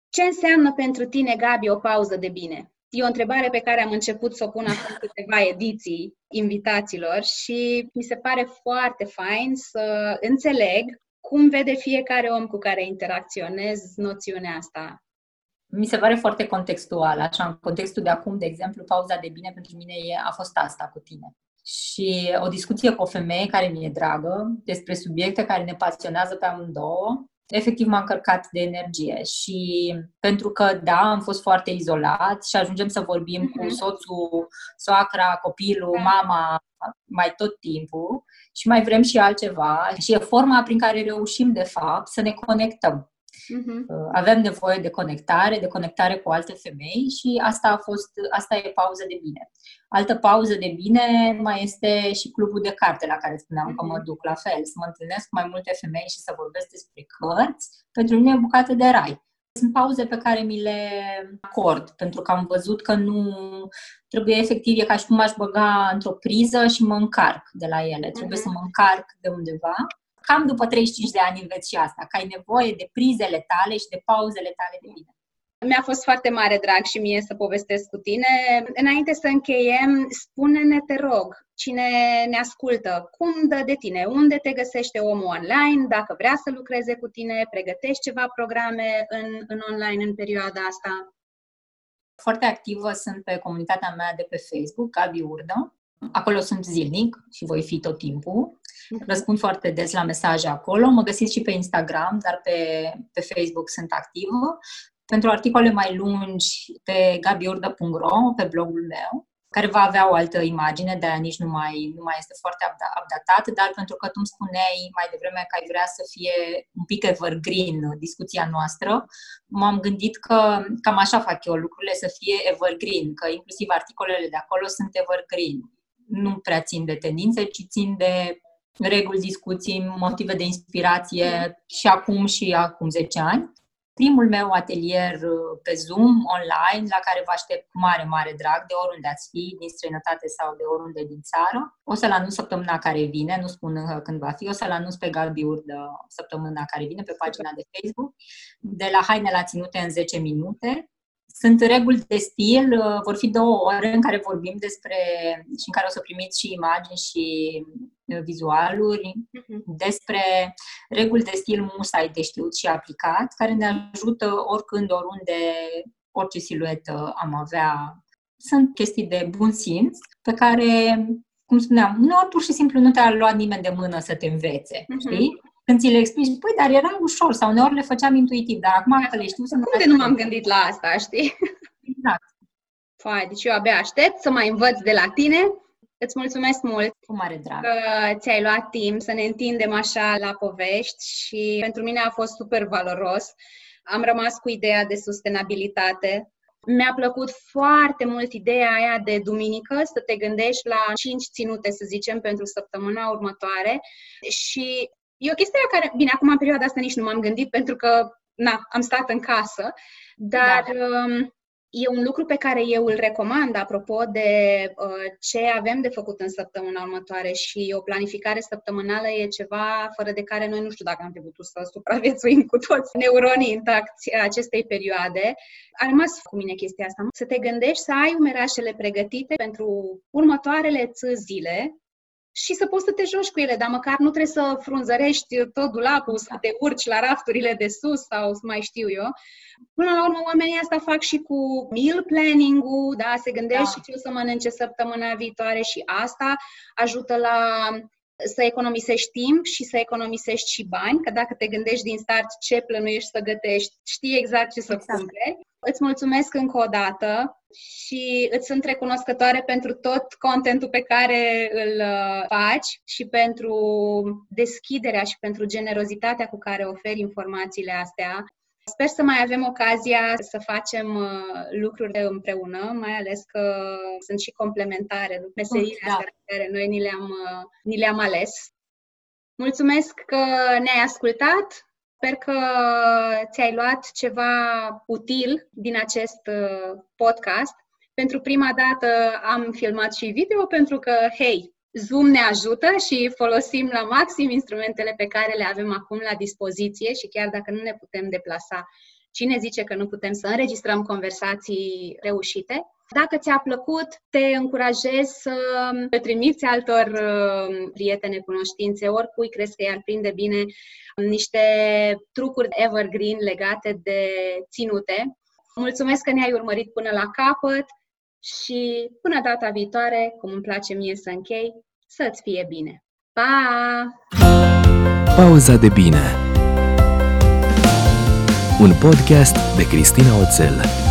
Ce înseamnă pentru tine, Gabi, o pauză de bine? E o întrebare pe care am început să o pun acum câteva ediții invitaților și mi se pare foarte fain să înțeleg cum vede fiecare om cu care interacționez noțiunea asta. Mi se pare foarte contextual, așa, în contextul de acum, de exemplu, pauza de bine pentru mine a fost asta cu tine și o discuție cu o femeie care mi-e dragă despre subiecte care ne pasionează pe amândouă efectiv m-a încărcat de energie și pentru că, da, am fost foarte izolat și ajungem să vorbim mm-hmm. cu mhm. soțul, soacra, copilul, da. mama, mai tot timpul și mai vrem și altceva și e forma prin care reușim, de fapt, să ne conectăm. Uh-huh. Avem nevoie de conectare, de conectare cu alte femei și asta a fost, asta e pauză de bine. Altă pauză de bine mai este și clubul de carte la care spuneam uh-huh. că mă mhm. duc la fel, să mă întâlnesc cu mai multe femei și să vorbesc despre cărți. Pentru mine e o bucată de rai. Sunt pauze pe care mi le acord, pentru că am văzut că nu trebuie efectiv, e ca și cum aș băga într-o priză și mă încarc de la ele. Trebuie uh-huh. să mă încarc de undeva cam după 35 de ani înveți și asta, că ai nevoie de prizele tale și de pauzele tale de bine. Mi-a fost foarte mare drag și mie să povestesc cu tine. Înainte să încheiem, spune-ne, te rog, cine ne ascultă, cum dă de tine, unde te găsește omul online, dacă vrea să lucreze cu tine, pregătești ceva programe în, în online în perioada asta? Foarte activă sunt pe comunitatea mea de pe Facebook, Gabi Urdă. Acolo sunt zilnic și voi fi tot timpul. Răspund foarte des la mesaje acolo. Mă găsiți și pe Instagram, dar pe, pe Facebook sunt activă. Pentru articole mai lungi, pe gabiurdă.ro, pe blogul meu, care va avea o altă imagine, de aia nici nu mai, nu mai este foarte updatat, dar pentru că tu îmi spuneai mai devreme că ai vrea să fie un pic evergreen discuția noastră, m-am gândit că cam așa fac eu lucrurile, să fie evergreen, că inclusiv articolele de acolo sunt evergreen. Nu prea țin de tendințe, ci țin de reguli, discuții, motive de inspirație și acum și acum 10 ani. Primul meu atelier uh, pe Zoom, online, la care vă aștept cu mare, mare drag, de oriunde ați fi, din străinătate sau de oriunde din țară. O să-l anunț săptămâna care vine, nu spun încă când va fi, o să-l anunț pe Gabi Urdă săptămâna care vine pe pagina de Facebook, de la haine la ținute în 10 minute. Sunt reguli de stil, uh, vor fi două ore în care vorbim despre și în care o să primiți și imagini și uh, vizualuri uh-huh. despre reguli de stil musai de știut și aplicat, care ne ajută oricând, oriunde, orice siluetă am avea. Sunt chestii de bun simț pe care, cum spuneam, uneori pur și simplu nu te-a luat nimeni de mână să te învețe, uh-huh. știi? Când ți le explici, păi, dar era ușor sau uneori le făceam intuitiv, dar acum că le știu să Cum de nu m-am gândit la asta, știi? Exact. Fai, deci eu abia aștept să mai învăț de la tine. Îți mulțumesc mult cu mare drag. că ți-ai luat timp să ne întindem așa la povești și pentru mine a fost super valoros. Am rămas cu ideea de sustenabilitate. Mi-a plăcut foarte mult ideea aia de duminică, să te gândești la 5 ținute, să zicem, pentru săptămâna următoare și E o chestie la care, bine, acum în perioada asta nici nu m-am gândit pentru că, na, am stat în casă, dar da. um, e un lucru pe care eu îl recomand apropo de uh, ce avem de făcut în săptămâna următoare și o planificare săptămânală e ceva fără de care noi nu știu dacă am fi putut să supraviețuim cu toți neuronii intacți acestei perioade. A rămas cu mine chestia asta. Să te gândești să ai umerașele pregătite pentru următoarele zile, și să poți să te joci cu ele, dar măcar nu trebuie să frunzărești tot dulapul, să te urci la rafturile de sus sau să mai știu eu. Până la urmă, oamenii asta fac și cu meal planning-ul, da, se gândește da. ce o să mănânce săptămâna viitoare și asta ajută la să economisești timp și să economisești și bani, că dacă te gândești din start ce plănuiești să gătești, știi exact ce să exact. cumperi. Îți mulțumesc încă o dată și îți sunt recunoscătoare pentru tot contentul pe care îl uh, faci și pentru deschiderea și pentru generozitatea cu care oferi informațiile astea. Sper să mai avem ocazia să facem uh, lucruri împreună, mai ales că sunt și complementare meseriile da. astea pe care noi ni le-am, uh, ni le-am ales. Mulțumesc că ne-ai ascultat. Sper că ți-ai luat ceva util din acest uh, podcast. Pentru prima dată am filmat și video pentru că, hei, Zoom ne ajută și folosim la maxim instrumentele pe care le avem acum la dispoziție și chiar dacă nu ne putem deplasa, cine zice că nu putem să înregistrăm conversații reușite? Dacă ți-a plăcut, te încurajez să te trimiți altor uh, prietene, cunoștințe, oricui crezi că i-ar prinde bine niște trucuri evergreen legate de ținute. Mulțumesc că ne-ai urmărit până la capăt și până data viitoare, cum îmi place mie să închei, să-ți fie bine! Pa! Pauza de bine un podcast de Cristina Oțel.